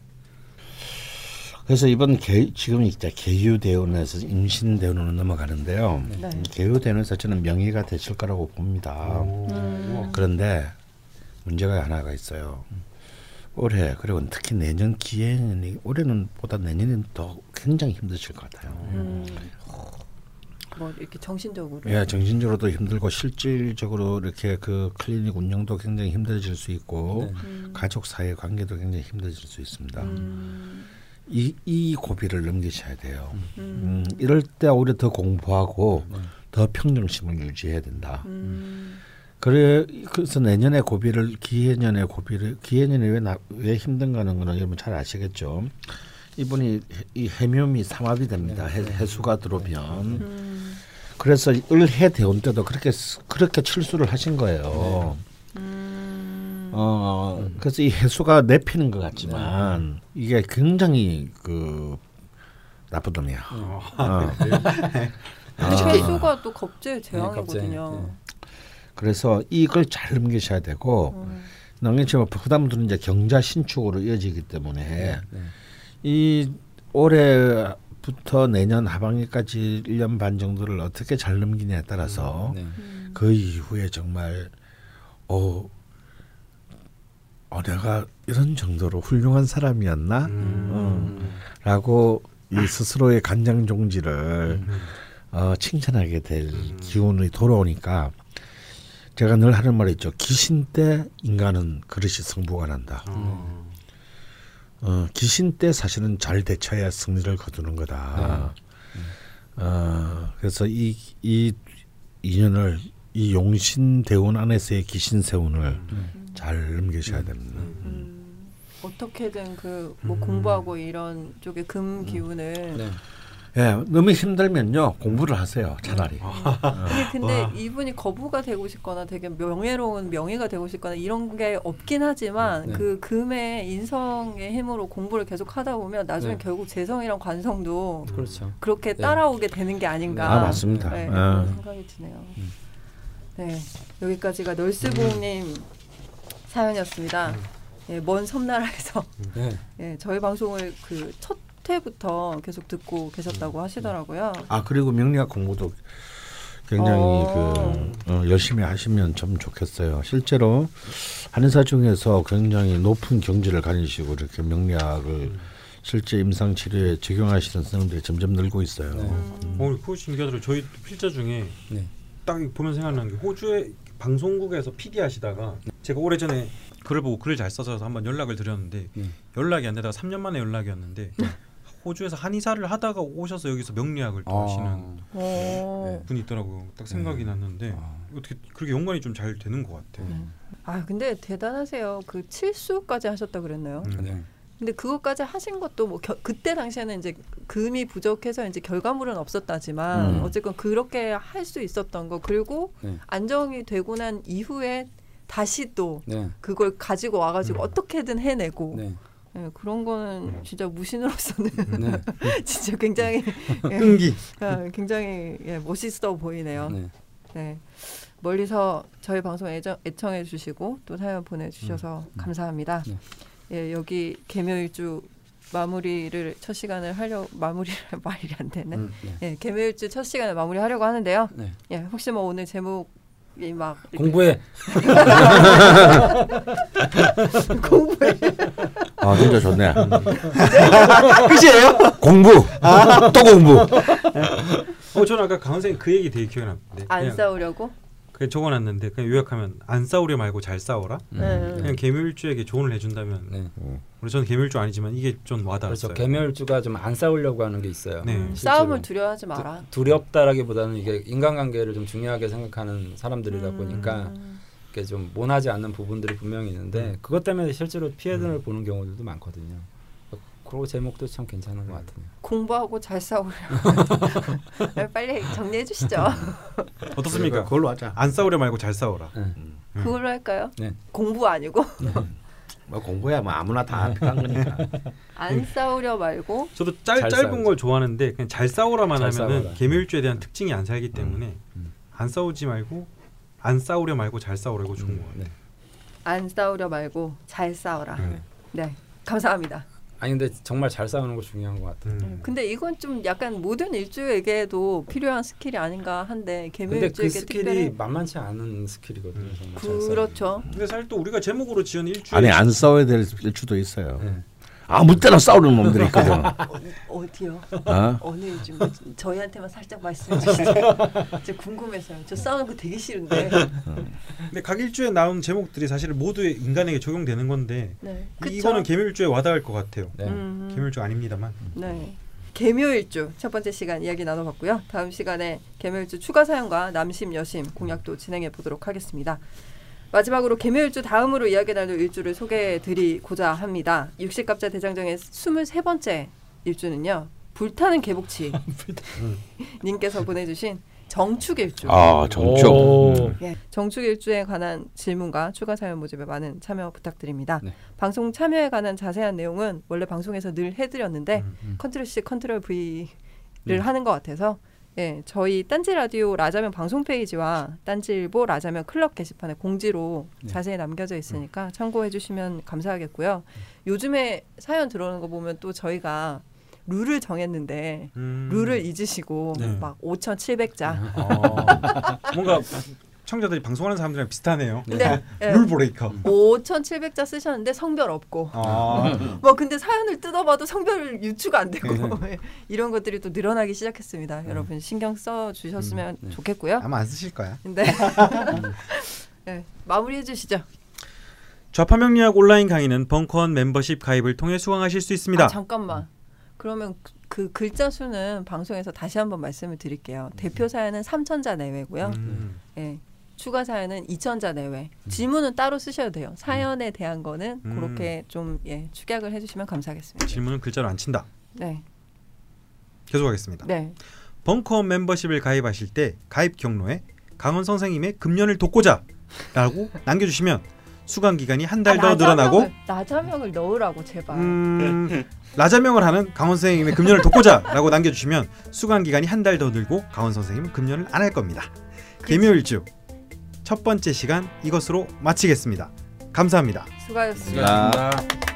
그래서 이번 개, 지금 이제 개유 대운에서 임신 대운으로 넘어가는데요. 네. 개유 대운에서 저는 명의가 되실 거라고 봅니다. 음. 그런데 문제가 하나가 있어요. 올해 그리고 특히 내년 기해년이 올해는 보다 내년은 더 굉장히 힘드실 것 같아요. 음. 뭐 이렇게 정신적으로. 예, 정신적으로도 힘들고 실질적으로 이렇게 그 클리닉 운영도 굉장히 힘들어질 수 있고 네. 음. 가족 사이 관계도 굉장히 힘들어질 수 있습니다. 음. 이, 이 고비를 넘기셔야 돼요. 음. 음, 이럴 때 오히려 더 공부하고 네. 더 평정심을 유지해야 된다. 음. 그래 그래서 내년에 고비를 기해년에 고비를 기해년에 왜, 나, 왜 힘든가는 거는 여러분 잘 아시겠죠. 이분이 해- 이 해묘미 삼합이 됩니다. 해, 해수가 들어오면 음. 그래서 을해 대원 때도 그렇게 쓰- 그렇게 출수를 하신 거예요. 음. 어 그래서 이 해수가 내피는 것 같지만 이게 굉장히 그 나쁘더냐. 어. 근데 개수가 또 겁제 재앙이거든요. 네. 그래서 이걸 잘 넘기셔야 되고 음. 남경치만 그다음부터는 이제 경자 신축으로 이어지기 때문에 네. 이 올해부터 내년 하반기까지 1년 반 정도를 어떻게 잘 넘기냐에 따라서 네. 음. 그 이후에 정말 어, 어 내가 이런 정도로 훌륭한 사람이었나? 음. 라고 이 스스로의 간장 종지를 음. 어, 칭찬하게 될 기운이 돌아오니까 제가 늘 하는 말이 있죠. 귀신 때 인간은 그릇이 승부가 난다. 어. 어, 귀신 때 사실은 잘 대처해야 승리를 거두는 거다. 어, 그래서 이, 이 인연을 이 용신 대운 안에서의 기신 세운을 잘 넘기셔야 됩니다. 음, 어떻게든 그뭐 음. 공부하고 이런 쪽에 금 기운을 네. 예, 너무 힘들면요 공부를 하세요 차라리. 근데 근데 와. 이분이 거부가 되고 싶거나 되게 명예로운 명예가 되고 싶거나 이런 게 없긴 하지만 네. 그 금의 인성의 힘으로 공부를 계속 하다 보면 나중에 네. 결국 재성이랑 관성도 그렇죠. 그렇게 네. 따라오게 되는 게 아닌가 아 맞습니다. 네, 예. 그런 생각이 드네요. 음. 네 여기까지가 널스보님 사연이었습니다. 예, 먼 섬나라에서 네. 예, 저희 방송을 그 첫 회부터 계속 듣고 계셨다고 하시더라고요. 아 그리고 명리학 공부도 굉장히 어. 그 어, 열심히 하시면 좀 좋겠어요. 실제로 한의사 중에서 굉장히 높은 경지를 가지시고 이렇게 명리학을 실제 임상 치료에 적용하시는 선생님들이 점점 늘고 있어요. 네. 음. 오늘 그거 신기하더라고요. 저희 필자 중에 네. 딱 보면 생각나는 게 호주에 방송국에서 PD 하시다가 제가 오래전에 글을 보고 글을 잘 써서 한번 연락을 드렸는데 네. 연락이 안 되다가 3년 만에 연락이었는데 호주에서 한의사를 하다가 오셔서 여기서 명리학을 또 하시는 어. 어. 분이 있더라고요. 딱 생각이 네. 났는데 아. 어떻게 그렇게 연관이 좀 잘 되는 것 같아요. 네. 아 근데 대단하세요. 그 칠수까지 하셨다 그랬나요? 음. 네. 근데 그것까지 하신 것도 뭐 겨, 그때 당시에는 이제 금이 부족해서 이제 결과물은 없었다지만 음. 어쨌건 그렇게 할 수 있었던 거 그리고 네. 안정이 되고 난 이후에 다시 또 네. 그걸 가지고 와가지고 음. 어떻게든 해내고 네. 예, 그런 거는 진짜 무신으로서는 네. 진짜 굉장히 예, 끈기. 아, 굉장히 예, 멋있어 보이네요. 네. 네. 멀리서 저희 방송 애정, 애청해 주시고 또 사연 보내주셔서 감사합니다. 네. 예, 여기 개묘일주 마무리를 첫 시간을 하려 마무리를 말이 안 되네. 음, 네. 예, 개묘일주 첫 시간을 마무리하려고 하는데요. 네. 예, 혹시 뭐 오늘 제목 이 막 공부해. 공부해 아 진짜 좋네. 끝이에요? 공부 또 공부. 어 저는 아까 강원 선생님 그 얘기 되게 났는데 안 그냥 싸우려고. 그냥 적어놨는데 그냥 요약하면 안 싸우려 말고 잘 싸워라. 네. 그냥 개묘일주에게 조언을 해준다면 네. 우리 저는 개묘일주 아니지만 이게 좀 와닿았어요. 그렇죠. 개멸주가 좀 안 싸우려고 하는 게 있어요. 네. 음. 싸움을 두려워하지 마라. 두 렵다라기보다는 이게 인간관계를 좀 중요하게 생각하는 사람들이다 음. 보니까 이게 좀 모나지 않는 부분들이 분명히 있는데 그것 때문에 실제로 피해를 보는 경우들도 많거든요. 그리고 제목도 참 괜찮은 것 같아요. 공부하고 잘 싸우려. 빨리 정리해 주시죠. 어떻습니까? 그걸로 하자. 안 싸우려 말고 잘 싸워라. 네. 그걸로 할까요? 네. 공부 아니고 뭐 공부야 뭐 아무나 다 필요한 거니까. 안 싸우려 말고 저도 짧, 잘 짧은. 걸 좋아하는데 그냥 잘 싸우라만 잘 하면은 싸워라. 개묘일주에 대한 특징이 안 살기 때문에 음. 안 싸우지 말고 안 싸우려 말고 잘 싸우라 이거 좋은 거 같아요. 네. 안 싸우려 말고 잘 싸워라. 네. 네, 감사합니다. 아니 근데 정말 잘 싸우는 거 중요한 것 같아요. 음. 근데 이건 좀 약간 모든 일주에게도 필요한 skill이 아닌가 한데 근데 계묘일주에게 그 skill이 특별히 만만치 않은 skill이거든요. 음. 그렇죠. 근데 사실 또 우리가 제목으로 지은 일주에 아니 안 싸워야 될 일주도 있어요. 거. 네. 아무 때나 싸우는 놈들이 있거든. 어디요? 어? 어느 일주? 저희한테만 살짝 말씀해 주시죠. 진짜 궁금해서요. 저 싸우는 거 되게 싫은데. 근데 각 일주에 나온 제목들이 사실 모두 인간에게 적용되는 건데 네, 이- 이거는 개묘일주에 와닿을 것 같아요. 네. 음, 개묘일주 아닙니다만. 네. 개묘일주 첫 번째 시간 이야기 나눠봤고요. 다음 시간에 개묘일주 추가 사연과 남심 여심 공약도 진행해 보도록 하겠습니다. 마지막으로 개묘일주 다음으로 이야기 나눌 일주를 소개해드리고자 합니다. 육식갑자 대장정의 23번째 일주는요. 불타는 개복치 님께서 보내주신 정축일주 아. 오. 예, 정축일주에 관한 질문과 추가 사연 모집에 많은 참여 부탁드립니다. 네. 방송 참여에 관한 자세한 내용은 원래 방송에서 늘 해드렸는데 음. control C control V를 네. 하는 것 같아서 예, 저희 딴지 라디오 라자면 방송 페이지와 딴지일보 라자면 클럽 게시판에 공지로 네. 자세히 남겨져 있으니까 참고해 주시면 감사하겠고요. 요즘에 사연 들어오는 거 보면 또 저희가 룰을 정했는데 음. 룰을 잊으시고 네. 막 5,700자. 어, 뭔가 청자들이 방송하는 사람들이랑 비슷하네요. 근데 예, 룰 브레이커. 5,700자 쓰셨는데 성별 없고. 아, 뭐 근데 사연을 뜯어봐도 성별 유추가 안 되고 네. 이런 것들이 또 늘어나기 시작했습니다. 여러분 신경 써 주셨으면 네. 좋겠고요. 아마 안 쓰실 거야. 네. 네, 마무리해 주시죠. 좌파명리학 온라인 강의는 벙커원 멤버십 가입을 통해 수강하실 수 있습니다. 아, 잠깐만. 그러면 그, 그 글자 수는 방송에서 다시 한번 말씀을 드릴게요. 대표 사연은 3천자 내외고요. 음. 예. 추가 사연은 2천자 내외. 질문은 따로 쓰셔도 돼요. 사연에 대한 거는 음. 그렇게 좀 예, 축약을 해주시면 감사하겠습니다. 질문은 글자로 안 친다. 네, 계속하겠습니다. 네. 벙커원 멤버십을 가입하실 때 가입 경로에 강원 선생님의 금년을 돕고자라고 남겨주시면 수강 기간이 한 달더 아, 늘어나고 나자명을 넣으라고 제발. 음, 라자명을 하는 강원 선생님의 금년을 돕고자라고 남겨주시면 수강 기간이 한 달 더 늘고 강원 선생님은 금년을 안 할 겁니다. 개묘일주 첫 번째 시간 이것으로 마치겠습니다. 감사합니다. 수고하셨습니다. 자.